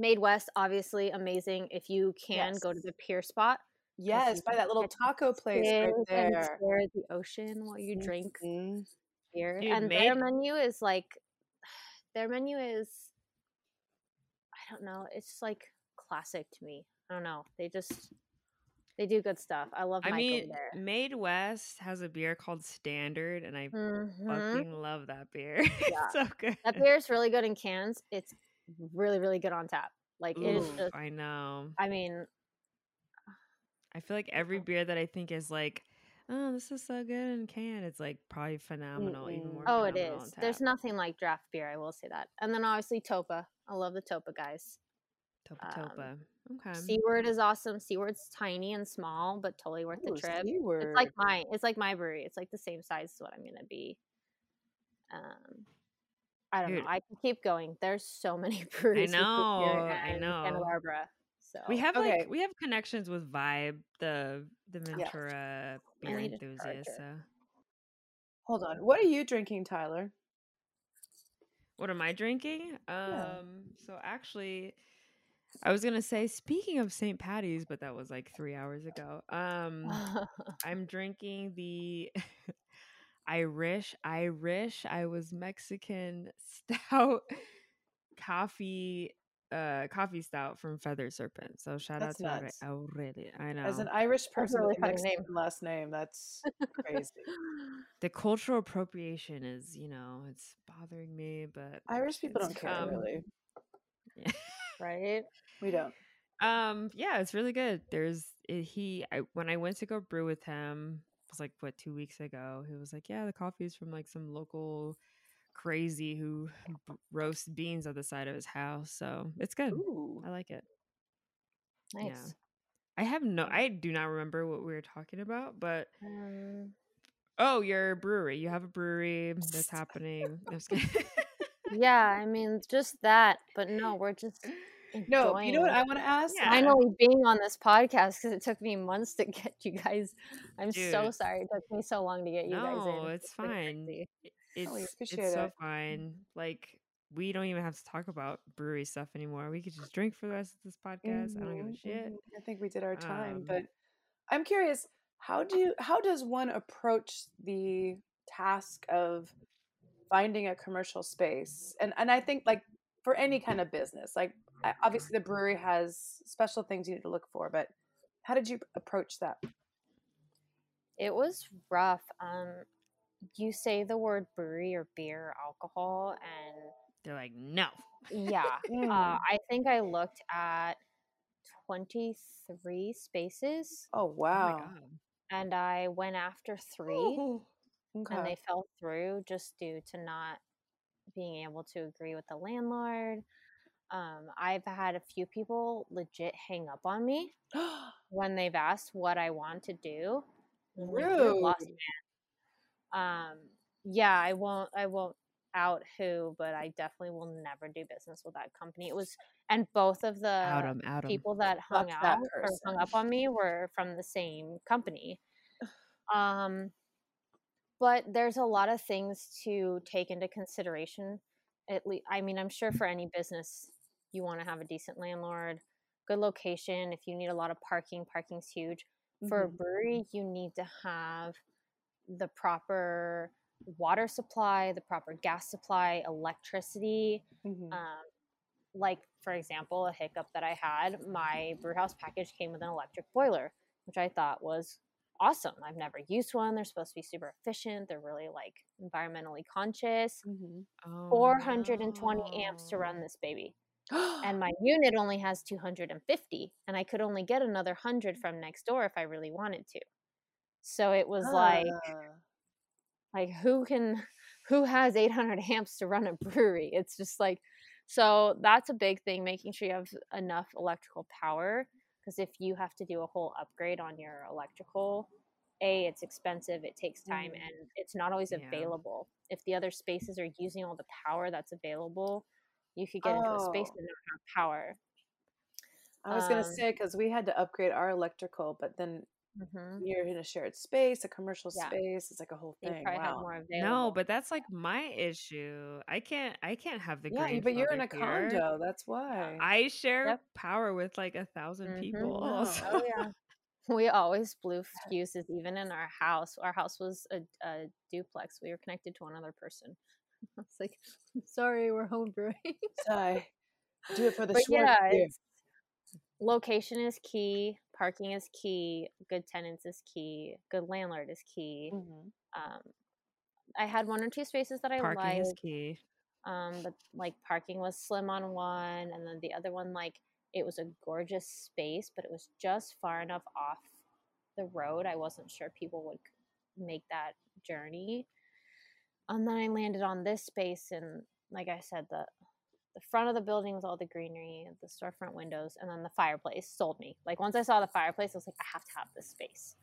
[SPEAKER 2] MadeWest, obviously amazing. If you can go to the pier spot,
[SPEAKER 3] yes, by that little taco place right
[SPEAKER 2] and
[SPEAKER 3] there.
[SPEAKER 2] stare the ocean while you drink
[SPEAKER 3] Mhm.
[SPEAKER 2] beer.
[SPEAKER 1] Dude,
[SPEAKER 2] and their menu is like, their menu is, I don't know, it's like classic to me. I don't know. They just, they do good stuff. I love
[SPEAKER 1] I
[SPEAKER 2] Mike
[SPEAKER 1] mean. MadeWest has a beer called Standard, and I
[SPEAKER 2] Mhm.
[SPEAKER 1] fucking love that beer.
[SPEAKER 2] Yeah.
[SPEAKER 1] it's so good.
[SPEAKER 2] That beer is really good in cans. It's really, really good on tap. Like, it is just,
[SPEAKER 1] I know.
[SPEAKER 2] I mean,
[SPEAKER 1] I feel like every beer that I think is like, oh, this is so good in can, it's like probably phenomenal, even
[SPEAKER 3] Mm-mm.
[SPEAKER 1] more.
[SPEAKER 2] oh, it
[SPEAKER 1] on.
[SPEAKER 2] There's nothing like draft beer. I will say that. And then obviously Topa. I love the Topa guys.
[SPEAKER 1] Topa
[SPEAKER 2] um,
[SPEAKER 1] Topa. Okay.
[SPEAKER 2] Seaward is awesome. Seaward's tiny and small, but totally worth the
[SPEAKER 3] Ooh,
[SPEAKER 2] trip.
[SPEAKER 3] Seaward.
[SPEAKER 2] It's like my it's like my brewery. It's like the same size as what I'm gonna be. Um, I don't
[SPEAKER 1] Dude.
[SPEAKER 2] know. I can keep going. There's so many breweries. I
[SPEAKER 1] know,
[SPEAKER 2] hear
[SPEAKER 1] I
[SPEAKER 2] in Santa. Barbara. So
[SPEAKER 1] we have
[SPEAKER 3] Okay.
[SPEAKER 1] like we have connections with Vibe, the the. Ventura beer enthusiast. So.
[SPEAKER 3] Hold on. What are you drinking, Tyler?
[SPEAKER 1] What am I drinking? Um, so actually, I was gonna say speaking of St. Patty's, but that was like three hours ago. Um, I'm drinking the Irish Irish I was Mexican stout coffee uh coffee stout from Feather Serpent. So shout
[SPEAKER 3] That's
[SPEAKER 1] out to
[SPEAKER 3] nuts.
[SPEAKER 1] Aurelia. I know.
[SPEAKER 3] As an Irish person
[SPEAKER 2] really
[SPEAKER 3] with a
[SPEAKER 2] name.
[SPEAKER 3] Last name, that's crazy.
[SPEAKER 1] the cultural appropriation is, you know, it's bothering me, but
[SPEAKER 3] Irish people don't care
[SPEAKER 1] um,
[SPEAKER 3] really.
[SPEAKER 1] yeah.
[SPEAKER 2] right?
[SPEAKER 3] We don't.
[SPEAKER 1] Um, yeah, it's really good. There's eh, he. I, when I went to go brew with him, it was like what two weeks ago. He was like, "Yeah, the coffee is from like some local crazy who roasts beans on the side of his house." So it's good.
[SPEAKER 3] Ooh.
[SPEAKER 1] I like it.
[SPEAKER 2] Nice.
[SPEAKER 1] I have no. I do not remember what we were talking about, but
[SPEAKER 2] Um,
[SPEAKER 1] oh, your brewery. You have a brewery that's happening. I'm just kidding.
[SPEAKER 2] yeah, I mean just that, but no, we're just
[SPEAKER 3] No, you know what I want to ask?
[SPEAKER 1] Yeah.
[SPEAKER 2] finally being on this podcast because it took me months to get you guys. I'm so sorry it took me so long to get you guys in.
[SPEAKER 1] no, it's fine.
[SPEAKER 2] crazy.
[SPEAKER 1] It's it's so
[SPEAKER 3] it.
[SPEAKER 1] fine. Like we don't even have to talk about brewery stuff anymore. We could just drink for the rest of this podcast. I don't give a shit.
[SPEAKER 3] mhm. I think we did our time,
[SPEAKER 1] Um,
[SPEAKER 3] but I'm curious. How do you, how does one approach the task of finding a commercial space? And and I think like for any kind of business, like obviously the brewery has special things you need to look for, but how did you approach that?
[SPEAKER 2] It was rough. Um, you say the word brewery or beer or alcohol, and
[SPEAKER 1] They're like, no.
[SPEAKER 2] yeah, uh, I think I looked at 23 spaces
[SPEAKER 3] oh
[SPEAKER 1] Oh my
[SPEAKER 3] wow!
[SPEAKER 1] god.
[SPEAKER 2] and I went after three.
[SPEAKER 3] Ooh, Okay.
[SPEAKER 2] and they fell through just due to not being able to agree with the landlord. Um, I've had a few people legit hang up on me when they've asked what I want to do. I'm like, lost
[SPEAKER 3] Rude.
[SPEAKER 2] man." Um, yeah, I won't. I won't out who, but I definitely will never do business with that company. It was, and both of the
[SPEAKER 1] Out 'em, out 'em.
[SPEAKER 2] people that hung
[SPEAKER 3] Fuck that
[SPEAKER 2] out or hung up on me were from the same company. Um, but there's a lot of things to take into consideration. At least, I mean, I'm sure for any business, you want to have a decent landlord, good location. If you need a lot of parking, parking's huge. For a
[SPEAKER 3] Mhm.
[SPEAKER 2] brewery, you need to have the proper water supply, the proper gas supply, electricity.
[SPEAKER 3] Mhm.
[SPEAKER 2] Um, like, for example, a hiccup that I had, my brew house package came with an electric boiler, which I thought was awesome. I've never used one. They're supposed to be super efficient. They're really like environmentally conscious.
[SPEAKER 3] Mhm.
[SPEAKER 1] Oh,
[SPEAKER 2] 420 amps to run this baby. And my unit only has 250, and I could only get another 100 from next door if I really wanted to. So it was like,
[SPEAKER 3] Ah.
[SPEAKER 2] like who can who has 800 amps to run a brewery it's just like so that's a big thing making sure you have enough electrical power because if you have to do a whole upgrade on your electrical a it's expensive it takes time
[SPEAKER 3] Mhm.
[SPEAKER 2] and it's not always
[SPEAKER 1] Yeah.
[SPEAKER 2] available if the other spaces are using all the power that's available you could get into a space
[SPEAKER 3] Oh.
[SPEAKER 2] and not have power
[SPEAKER 3] I was gonna
[SPEAKER 2] Um,
[SPEAKER 3] say because we had to upgrade our electrical, but then
[SPEAKER 2] hmm
[SPEAKER 3] you're in a shared space, a commercial
[SPEAKER 2] Yeah.
[SPEAKER 3] space. It's like a whole thing. Wow.
[SPEAKER 1] No, but that's like my issue. I can't. I can't have the
[SPEAKER 3] Yeah, but you're in a
[SPEAKER 1] here.
[SPEAKER 3] condo. That's why.
[SPEAKER 1] I share
[SPEAKER 2] Yep.
[SPEAKER 1] power with like a 1000
[SPEAKER 2] Mhm.
[SPEAKER 1] people. So-
[SPEAKER 2] Oh yeah. We always blew fuses, even in our house. Our house was a, a duplex. We were connected to another person. It's like, sorry, we're home brewing.
[SPEAKER 3] Sorry. Do it for the
[SPEAKER 2] but
[SPEAKER 3] Schwarz
[SPEAKER 2] yeah, location is key. Parking is key. Good tenants is key. Good landlord is key.
[SPEAKER 3] Mhm.
[SPEAKER 2] Um, I had one or two spaces that I
[SPEAKER 1] Parking
[SPEAKER 2] liked.
[SPEAKER 1] is key.
[SPEAKER 2] um but like parking was slim on one and then the other one like it was a gorgeous space but it was just far enough off the road i wasn't sure people would make that journey and then i landed on this space and like i said the the front of the building with all the greenery the storefront windows and then the fireplace sold me like once i saw the fireplace i was like i have to have this space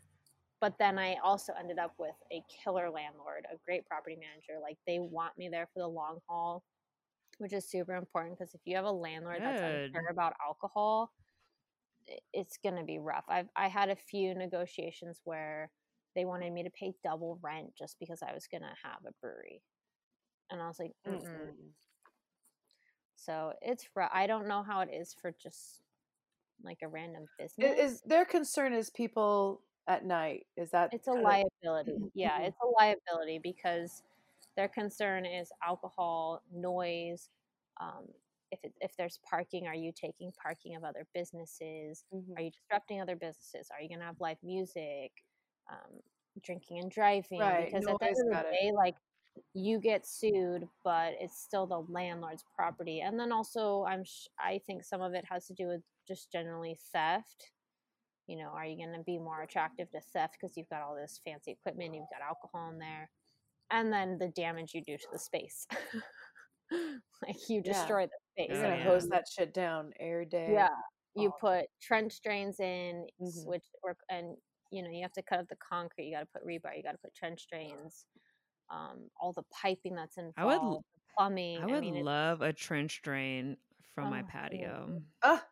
[SPEAKER 2] but then I also ended up with a killer landlord, a great property manager. Like they want me there for the long haul, which is super important because if you have a landlord that's
[SPEAKER 1] Good.
[SPEAKER 2] unsure about alcohol, it's gonna be rough. I've I had a few negotiations where they wanted me to pay double rent just because I was gonna have a brewery, and I was like, Mm-mm. So it's rough. I don't know how it is for just like a random business.
[SPEAKER 3] Is their concern is people at night? Is that
[SPEAKER 2] it's a liability yeah
[SPEAKER 3] Mhm.
[SPEAKER 2] it's a liability because their concern is alcohol noise um, if, it, if there's parking are you taking parking of other businesses
[SPEAKER 3] Mhm.
[SPEAKER 2] are you disrupting other businesses are you going to have live music um, drinking and driving
[SPEAKER 3] Right,
[SPEAKER 2] because at the end of the
[SPEAKER 3] it.
[SPEAKER 2] day like you get sued but it's still the landlord's property and then also i'm sh- i think some of it has to do with just generally theft. You know are you going to be more attractive to theft because you've got all this fancy equipment you've got alcohol in there and then the damage you do to the space? Like you
[SPEAKER 3] Yeah.
[SPEAKER 2] destroy the space.
[SPEAKER 3] You're
[SPEAKER 1] Oh,
[SPEAKER 3] gonna hose that shit down air day.
[SPEAKER 2] yeah. You
[SPEAKER 3] all
[SPEAKER 2] put trench drains in
[SPEAKER 3] Mhm.
[SPEAKER 2] switch work and you know you have to cut up the concrete you got to put rebar you got to put trench drains um, all the piping that's involved
[SPEAKER 1] I would
[SPEAKER 2] the plumbing
[SPEAKER 1] I would
[SPEAKER 2] mean,
[SPEAKER 1] love a trench drain from my
[SPEAKER 2] Oh,
[SPEAKER 1] patio.
[SPEAKER 3] Ah,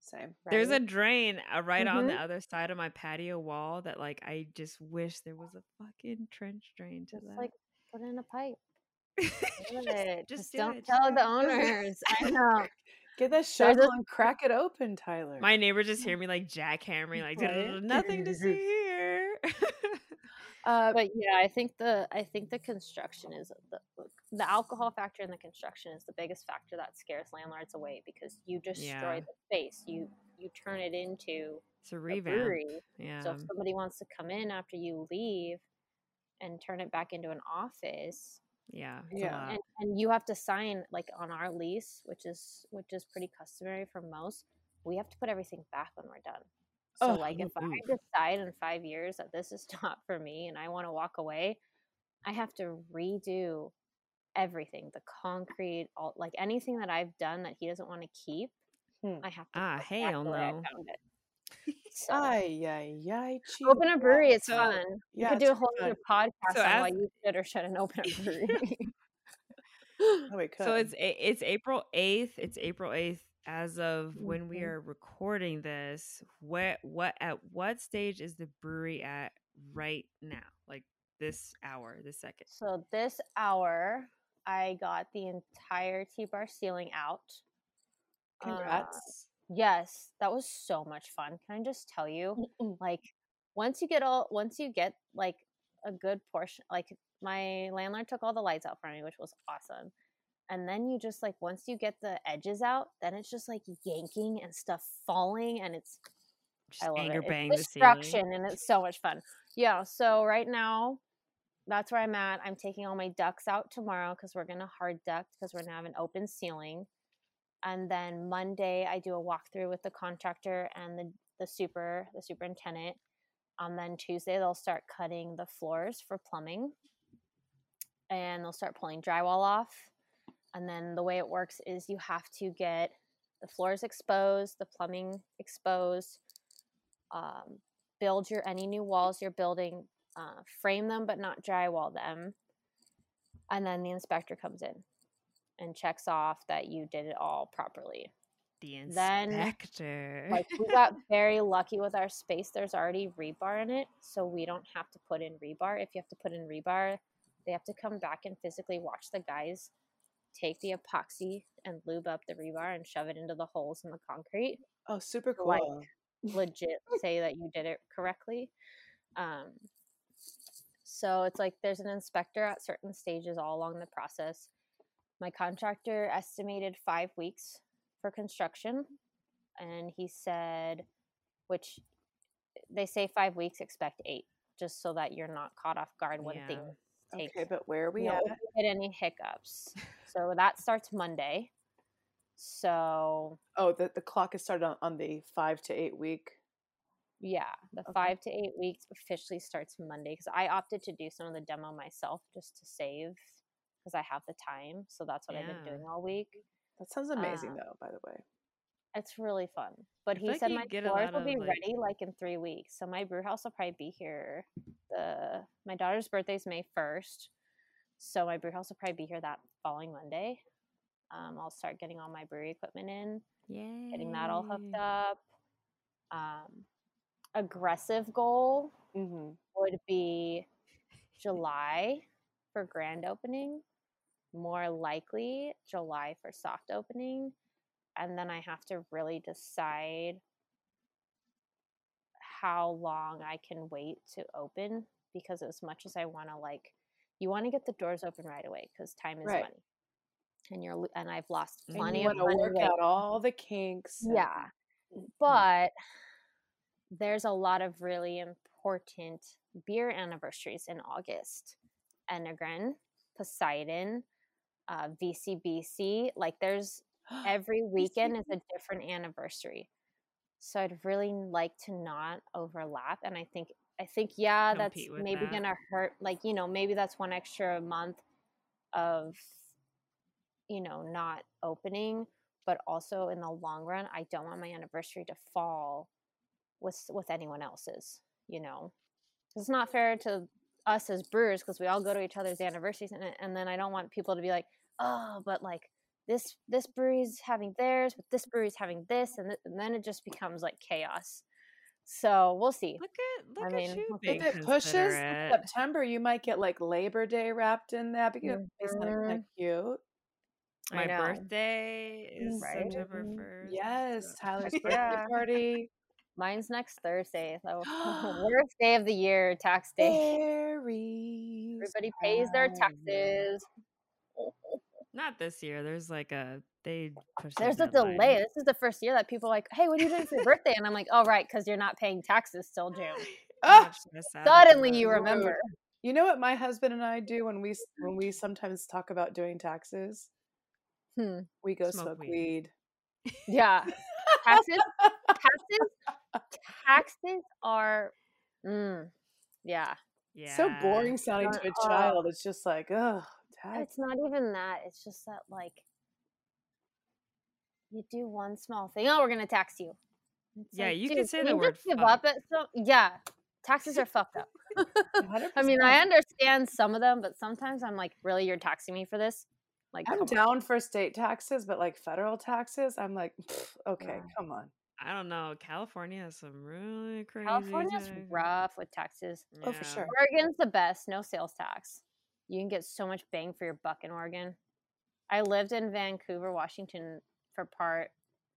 [SPEAKER 3] same.
[SPEAKER 1] There's a
[SPEAKER 2] right?
[SPEAKER 1] drain uh, right on the
[SPEAKER 2] Mhm.
[SPEAKER 1] other side of my patio wall that like I just wish there was a fucking trench drain to
[SPEAKER 2] just
[SPEAKER 1] that.
[SPEAKER 2] like put in a pipe
[SPEAKER 1] just,
[SPEAKER 2] do it.
[SPEAKER 1] just
[SPEAKER 2] Just
[SPEAKER 1] do
[SPEAKER 2] don't
[SPEAKER 1] it.
[SPEAKER 2] tell the owners i know
[SPEAKER 3] Get that
[SPEAKER 2] There's
[SPEAKER 3] shovel
[SPEAKER 2] a-
[SPEAKER 3] and crack it open, Tyler.
[SPEAKER 1] My neighbors just hear me like jackhammering, like nothing to see here.
[SPEAKER 3] Uh,
[SPEAKER 2] but yeah i think the i think the construction is the the alcohol factor in the construction is the biggest factor that scares landlords away because you destroy
[SPEAKER 1] Yeah.
[SPEAKER 2] the space you you turn it into
[SPEAKER 1] it's a
[SPEAKER 2] a brewery
[SPEAKER 1] Yeah.
[SPEAKER 2] so if somebody wants to come in after you leave and turn it back into an office
[SPEAKER 1] yeah.
[SPEAKER 3] Yeah.
[SPEAKER 2] And, and you have to sign like on our lease which is which is pretty customary for most we have to put everything back when we're done so
[SPEAKER 3] Oh,
[SPEAKER 2] like if i decide in five years that this is not for me and i want to walk away i have to redo everything the concrete all like anything that i've done that he doesn't want to keep
[SPEAKER 3] Hmm.
[SPEAKER 2] i have to
[SPEAKER 1] Ah, hell no.
[SPEAKER 2] So,
[SPEAKER 3] Ay, ay, ay,
[SPEAKER 2] open a brewery, it's
[SPEAKER 1] So-
[SPEAKER 2] fun. You could do a whole other podcast
[SPEAKER 1] So
[SPEAKER 2] on
[SPEAKER 1] as-
[SPEAKER 2] why you should or shouldn't open a brewery.
[SPEAKER 3] Oh, we could.
[SPEAKER 1] So it's it's April eighth. It's April eighth as of when we are recording this. What what at what stage is the brewery at right now? Like this hour, this second.
[SPEAKER 2] so this hour, I got the entire T bar ceiling out. Uh,
[SPEAKER 3] Congrats.
[SPEAKER 2] yes, that was so much fun. Can I just tell you? like once you get all once you get like a good portion like my landlord took all the lights out for me which was awesome and then you just like once you get the edges out then it's just like yanking and stuff falling and it's
[SPEAKER 1] Just
[SPEAKER 2] I love
[SPEAKER 1] anger
[SPEAKER 2] it.
[SPEAKER 1] bang
[SPEAKER 2] It's
[SPEAKER 1] the
[SPEAKER 2] destruction and it's so much fun. Yeah, so right now that's where I'm at. I'm taking all my ducks out tomorrow because we're gonna hard duct because we're gonna have an open ceiling. And then Monday I do a walkthrough with the contractor and the, the super the superintendent. And then Tuesday they'll start cutting the floors for plumbing. And they'll start pulling drywall off. And then the way it works is you have to get the floors exposed, the plumbing exposed, um, build your any new walls you're building, uh, frame them but not drywall them, and then the inspector comes in and checks off that you did it all properly.
[SPEAKER 1] The
[SPEAKER 2] Then,
[SPEAKER 1] inspector.
[SPEAKER 2] Like we got very lucky with our space. There's already rebar in it, so we don't have to put in rebar. If you have to put in rebar, they have to come back and physically watch the guys take the epoxy and lube up the rebar and shove it into the holes in the concrete
[SPEAKER 3] Oh, super cool.
[SPEAKER 2] like, legit say that you did it correctly. Um, so it's like there's an inspector at certain stages all along the process. My contractor estimated five weeks for construction, and he said, which they say five weeks, expect eight, just so that you're not caught off guard when
[SPEAKER 1] Yeah.
[SPEAKER 2] things take
[SPEAKER 3] okay, but where are we
[SPEAKER 2] you know,
[SPEAKER 3] at?
[SPEAKER 2] if any hiccups. so that starts Monday. So
[SPEAKER 3] Oh, the, the clock is started on, on the five to eight week.
[SPEAKER 2] Yeah, the
[SPEAKER 3] Okay.
[SPEAKER 2] five to eight weeks officially starts Monday because I opted to do some of the demo myself just to save because I have the time. So that's what I've been doing all week.
[SPEAKER 3] That sounds amazing,
[SPEAKER 2] Uh,
[SPEAKER 3] though, by the way.
[SPEAKER 2] It's really fun. But
[SPEAKER 1] I
[SPEAKER 2] he
[SPEAKER 1] feel like
[SPEAKER 2] said my
[SPEAKER 1] get
[SPEAKER 2] floors will be
[SPEAKER 1] like-
[SPEAKER 2] ready like in three weeks. So my brew house will probably be here. The my daughter's birthday is May first, so my brew house will probably be here that following Monday. Um, I'll start getting all my brewery equipment in.
[SPEAKER 1] Yay.
[SPEAKER 2] getting that all hooked up. Um, aggressive goal
[SPEAKER 3] hmm
[SPEAKER 2] would be July for grand opening, more likely July for soft opening. And then I have to really decide how long I can wait to open because as much as I want to like you want to get the doors open right away because time is
[SPEAKER 3] Right.
[SPEAKER 2] money. And you're and I've lost
[SPEAKER 1] And
[SPEAKER 3] you want to
[SPEAKER 2] money
[SPEAKER 3] work out all the kinks.
[SPEAKER 2] Yeah. But there's a lot of really important beer anniversaries in August. Enegren, Poseidon, uh, VCBC. Like there's every weekend is a different anniversary. So I'd really like to not overlap. And I think I think yeah, that's maybe
[SPEAKER 1] that.
[SPEAKER 2] gonna hurt. Like you know, maybe that's one extra month of you know not opening but also in the long run i don't want my anniversary to fall with with anyone else's you know, it's not fair to us as brewers because we all go to each other's anniversaries and, and then i don't want people to be like oh but like this this brewery's having theirs but this brewery's having this and, th- and then it just becomes like chaos so we'll see
[SPEAKER 1] Look at look
[SPEAKER 2] I
[SPEAKER 1] at you
[SPEAKER 2] if
[SPEAKER 3] it pushes. September, you might get like Labor Day wrapped in that because it's not cute.
[SPEAKER 1] My birthday is
[SPEAKER 2] Right?
[SPEAKER 1] September
[SPEAKER 3] Mhm.
[SPEAKER 1] first.
[SPEAKER 3] Yes, Tyler's birthday
[SPEAKER 2] Yeah.
[SPEAKER 3] party.
[SPEAKER 2] mine's next thursday so worst day of the year tax day
[SPEAKER 3] Aries.
[SPEAKER 2] everybody pays their
[SPEAKER 3] rising.
[SPEAKER 2] taxes
[SPEAKER 1] Not this year. There's like a they push.
[SPEAKER 2] There's a delay. This is the first year that people are like, "Hey, what are you doing for your birthday?" And I'm like, "Oh, right, because you're not paying taxes till June."
[SPEAKER 3] Ah!
[SPEAKER 2] Suddenly, you remember.
[SPEAKER 3] You know what my husband and I do when we when we sometimes talk about doing taxes?
[SPEAKER 2] Hmm.
[SPEAKER 3] We go
[SPEAKER 1] Smoke
[SPEAKER 3] smoke,
[SPEAKER 1] weed.
[SPEAKER 3] weed.
[SPEAKER 2] Yeah, taxes, taxes, taxes are, mm, yeah.
[SPEAKER 1] Yeah.
[SPEAKER 3] So boring sounding to a
[SPEAKER 2] oh.
[SPEAKER 3] child. It's just like, ugh, tax.
[SPEAKER 2] It's not even that. It's just that like you do one small thing. Oh, we're gonna tax you. It's
[SPEAKER 1] Yeah,
[SPEAKER 2] like,
[SPEAKER 1] you
[SPEAKER 2] dude,
[SPEAKER 1] could say
[SPEAKER 2] can
[SPEAKER 1] the
[SPEAKER 2] you
[SPEAKER 1] word
[SPEAKER 2] just give up at some. Yeah, taxes are fucked up. I mean, I understand some of them, but sometimes I'm like, really, you're taxing me for this? Like,
[SPEAKER 3] I'm
[SPEAKER 2] come on.
[SPEAKER 3] down for state taxes, but like federal taxes, I'm like, okay,
[SPEAKER 2] Yeah.
[SPEAKER 3] come on.
[SPEAKER 1] I don't know. California has some really crazy.
[SPEAKER 2] California's
[SPEAKER 1] taxes.
[SPEAKER 2] rough with taxes.
[SPEAKER 3] Oh, for sure.
[SPEAKER 2] Oregon's the best, no sales tax. You can get so much bang for your buck in Oregon. I lived in Vancouver, Washington for part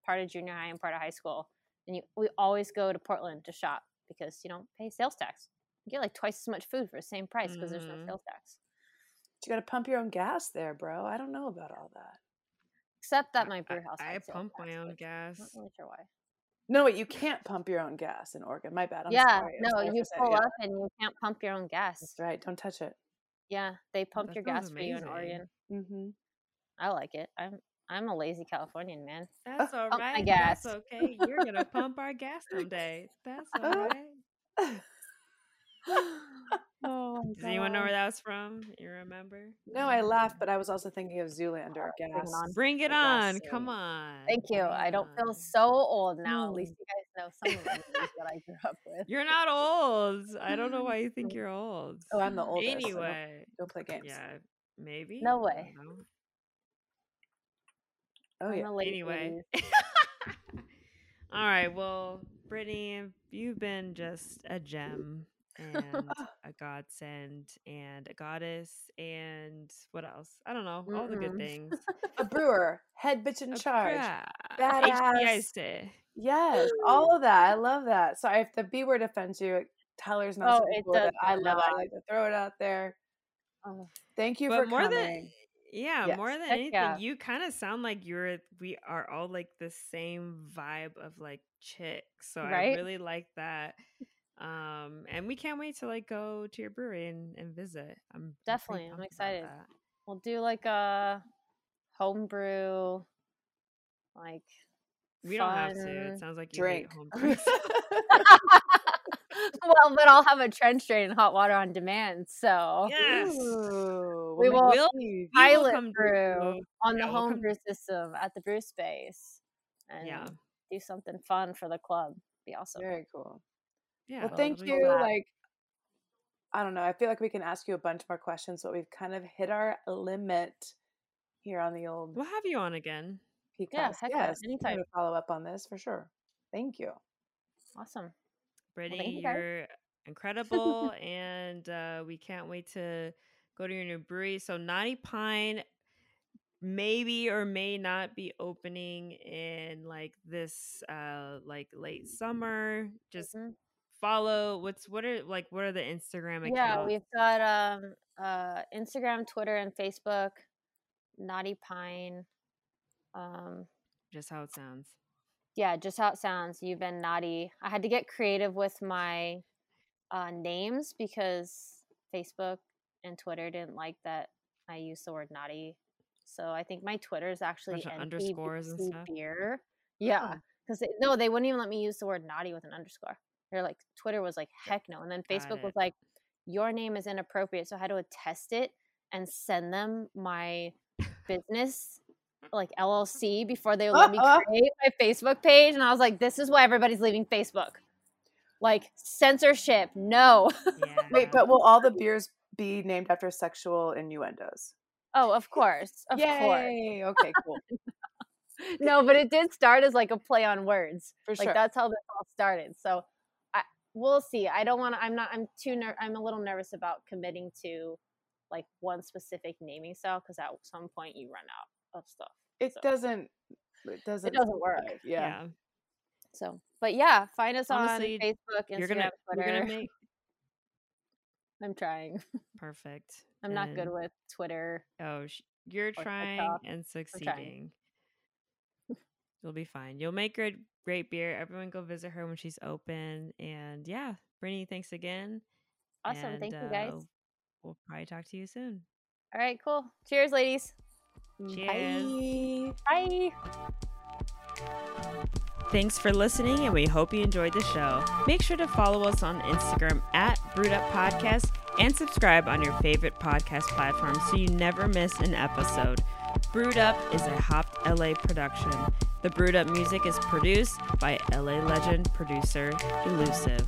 [SPEAKER 2] part of junior high and part of high school. And you, we always go to Portland to shop because you don't pay sales tax. You get like twice as much food for the same price because there's no
[SPEAKER 1] Mhm.
[SPEAKER 2] sales tax.
[SPEAKER 3] But you got to pump your own gas there, bro. I don't know about all that.
[SPEAKER 2] Except that my brew
[SPEAKER 1] I-
[SPEAKER 2] house.
[SPEAKER 1] I
[SPEAKER 2] had sales
[SPEAKER 1] pump my
[SPEAKER 2] tax,
[SPEAKER 1] own gas.
[SPEAKER 2] I'm not really sure why.
[SPEAKER 3] No, wait, you can't pump your own gas in Oregon. My bad. I'm
[SPEAKER 2] yeah,
[SPEAKER 3] sorry.
[SPEAKER 2] No, you
[SPEAKER 3] for saying-
[SPEAKER 2] pull
[SPEAKER 3] yeah,
[SPEAKER 2] up and you can't pump your own gas.
[SPEAKER 3] That's right. Don't touch it.
[SPEAKER 2] Yeah, they pump
[SPEAKER 1] that
[SPEAKER 2] your gas for you in. Oregon.
[SPEAKER 3] Mm-hmm.
[SPEAKER 2] I like it. I'm I'm a lazy Californian man.
[SPEAKER 1] That's all
[SPEAKER 2] Pump my gas.
[SPEAKER 1] That's okay. You're gonna pump our gas someday. That's all right.
[SPEAKER 2] oh,
[SPEAKER 1] Does anyone know where that was from? You remember?
[SPEAKER 3] No, I laughed, but I was also thinking of oh, Zoolander.
[SPEAKER 2] Bring it on.
[SPEAKER 1] Bring it
[SPEAKER 3] the gas
[SPEAKER 1] on. Come on.
[SPEAKER 2] Thank you.
[SPEAKER 1] bring
[SPEAKER 2] I don't feel so old now. At least you guys know some of the movies that I grew up with.
[SPEAKER 1] You're not old. I don't know why you think you're old.
[SPEAKER 3] Oh, I'm the oldest. so don't-
[SPEAKER 1] Anyway,
[SPEAKER 3] Don't play games.
[SPEAKER 1] yeah, maybe.
[SPEAKER 2] No way.
[SPEAKER 3] Oh
[SPEAKER 2] I'm
[SPEAKER 3] yeah.
[SPEAKER 2] a late
[SPEAKER 1] Anyway. All right. Well, Brittany, you've been just a gem and a godsend and a goddess and what else? I don't know. All the good things.
[SPEAKER 3] A brewer, head bitch in
[SPEAKER 1] A
[SPEAKER 3] charge. badass.
[SPEAKER 1] HBIC.
[SPEAKER 3] Yes, all of that. I love that. So if the B word offends you. Tyler's not
[SPEAKER 2] Oh,
[SPEAKER 3] cool that
[SPEAKER 2] does
[SPEAKER 3] I love. I like to throw it out there.
[SPEAKER 2] Oh,
[SPEAKER 3] Thank you
[SPEAKER 1] But
[SPEAKER 3] for
[SPEAKER 1] more
[SPEAKER 3] coming.
[SPEAKER 1] than yeah,
[SPEAKER 3] Yes.
[SPEAKER 1] more than
[SPEAKER 2] Heck
[SPEAKER 1] anything,
[SPEAKER 2] yeah.
[SPEAKER 1] you kind of sound like you're we are all like the same vibe of like chicks. So I really like that. Um, and we can't wait to like go to your brewery and, and visit. I'm I'm
[SPEAKER 2] Definitely, I'm excited. we'll do like a homebrew, like
[SPEAKER 1] We don't have to. It sounds like you
[SPEAKER 3] Drink.
[SPEAKER 1] home brews.
[SPEAKER 2] well, but I'll have a trench drain and hot water on demand. So
[SPEAKER 1] Yes.
[SPEAKER 3] Ooh,
[SPEAKER 2] We
[SPEAKER 3] we'll
[SPEAKER 2] will
[SPEAKER 1] We'll-. We will
[SPEAKER 2] pilot brew on the
[SPEAKER 1] yeah, we'll come-
[SPEAKER 2] homebrew system at the brew space and
[SPEAKER 1] Yeah.
[SPEAKER 2] do something fun for the club. Be awesome.
[SPEAKER 3] Very cool.
[SPEAKER 1] Yeah.
[SPEAKER 3] well,
[SPEAKER 2] I'll
[SPEAKER 3] thank you.
[SPEAKER 1] fun.
[SPEAKER 3] Like, I don't know. I feel like we can ask you a bunch more questions, but we've kind of hit our limit here on the old
[SPEAKER 1] We'll have you on again.
[SPEAKER 3] PCAST.
[SPEAKER 2] heck yeah,
[SPEAKER 3] yes, I'm
[SPEAKER 2] anytime.
[SPEAKER 3] gonna follow up on this for sure. Thank you.
[SPEAKER 2] Awesome.
[SPEAKER 1] Brittany,
[SPEAKER 2] you,
[SPEAKER 1] you're incredible, and uh, we can't wait to go to your new brewery. So, Knotty Pine maybe or may not be opening in like this uh like late summer. Just
[SPEAKER 2] Mhm.
[SPEAKER 1] Follow what's what are like what are the Instagram accounts?
[SPEAKER 2] Yeah, we've got um uh Instagram, Twitter, and Facebook. Knotty Pine. Um
[SPEAKER 1] just how it sounds.
[SPEAKER 2] yeah, just how it sounds. You've been naughty. I had to get creative with my uh, names because Facebook and Twitter didn't like that I used the word naughty. So I think my Twitter is actually
[SPEAKER 1] underscores and stuff?
[SPEAKER 2] beer. Yeah, because no, they wouldn't even let me use the word naughty with an underscore. They're like Twitter was like heck no, and then Facebook was like your name is inappropriate. So I had to attest it and send them my business like LLC before they would let me create my Facebook page. And I was like, this is why everybody's leaving Facebook. Like censorship, no.
[SPEAKER 1] Yeah.
[SPEAKER 3] Wait, but will all the beers be named after sexual innuendos?
[SPEAKER 2] oh, of course, of course.
[SPEAKER 3] Okay, cool.
[SPEAKER 2] No, but it did start as like a play on words.
[SPEAKER 3] For
[SPEAKER 2] like
[SPEAKER 3] sure.
[SPEAKER 2] that's how this all started. So I we'll see. I don't want to. I'm not. I'm too. Ner- I'm a little nervous about committing to like one specific naming style because at some point you run out of stuff.
[SPEAKER 3] It
[SPEAKER 2] So-
[SPEAKER 3] doesn't. It doesn't.
[SPEAKER 2] It doesn't work.
[SPEAKER 3] Yeah.
[SPEAKER 1] yeah.
[SPEAKER 2] So, but yeah, find us
[SPEAKER 1] Honestly,
[SPEAKER 2] on Facebook, Instagram,
[SPEAKER 1] You're gonna
[SPEAKER 2] Twitter.
[SPEAKER 1] you're gonna make
[SPEAKER 2] I'm trying.
[SPEAKER 1] perfect.
[SPEAKER 2] I'm not good with Twitter.
[SPEAKER 1] Oh, sh- you're
[SPEAKER 2] TikTok.
[SPEAKER 1] trying and
[SPEAKER 2] trying.
[SPEAKER 1] succeeding. You'll be fine. You'll make great, great beer. Everyone go visit her when she's open. And yeah, Brittany, thanks again.
[SPEAKER 2] Awesome.
[SPEAKER 1] And,
[SPEAKER 2] Thank you guys.
[SPEAKER 1] uh, We'll probably talk to you soon.
[SPEAKER 2] All right, cool. Cheers, ladies.
[SPEAKER 1] Cheers.
[SPEAKER 3] Bye.
[SPEAKER 2] Bye.
[SPEAKER 1] Thanks for listening, and we hope you enjoyed the show. Make sure to follow us on Instagram at Brewed Up Podcast and subscribe on your favorite podcast platform so you never miss an episode. Brewed Up is a Hopped LA production. The Brewed Up music is produced by LA legend producer Elusive.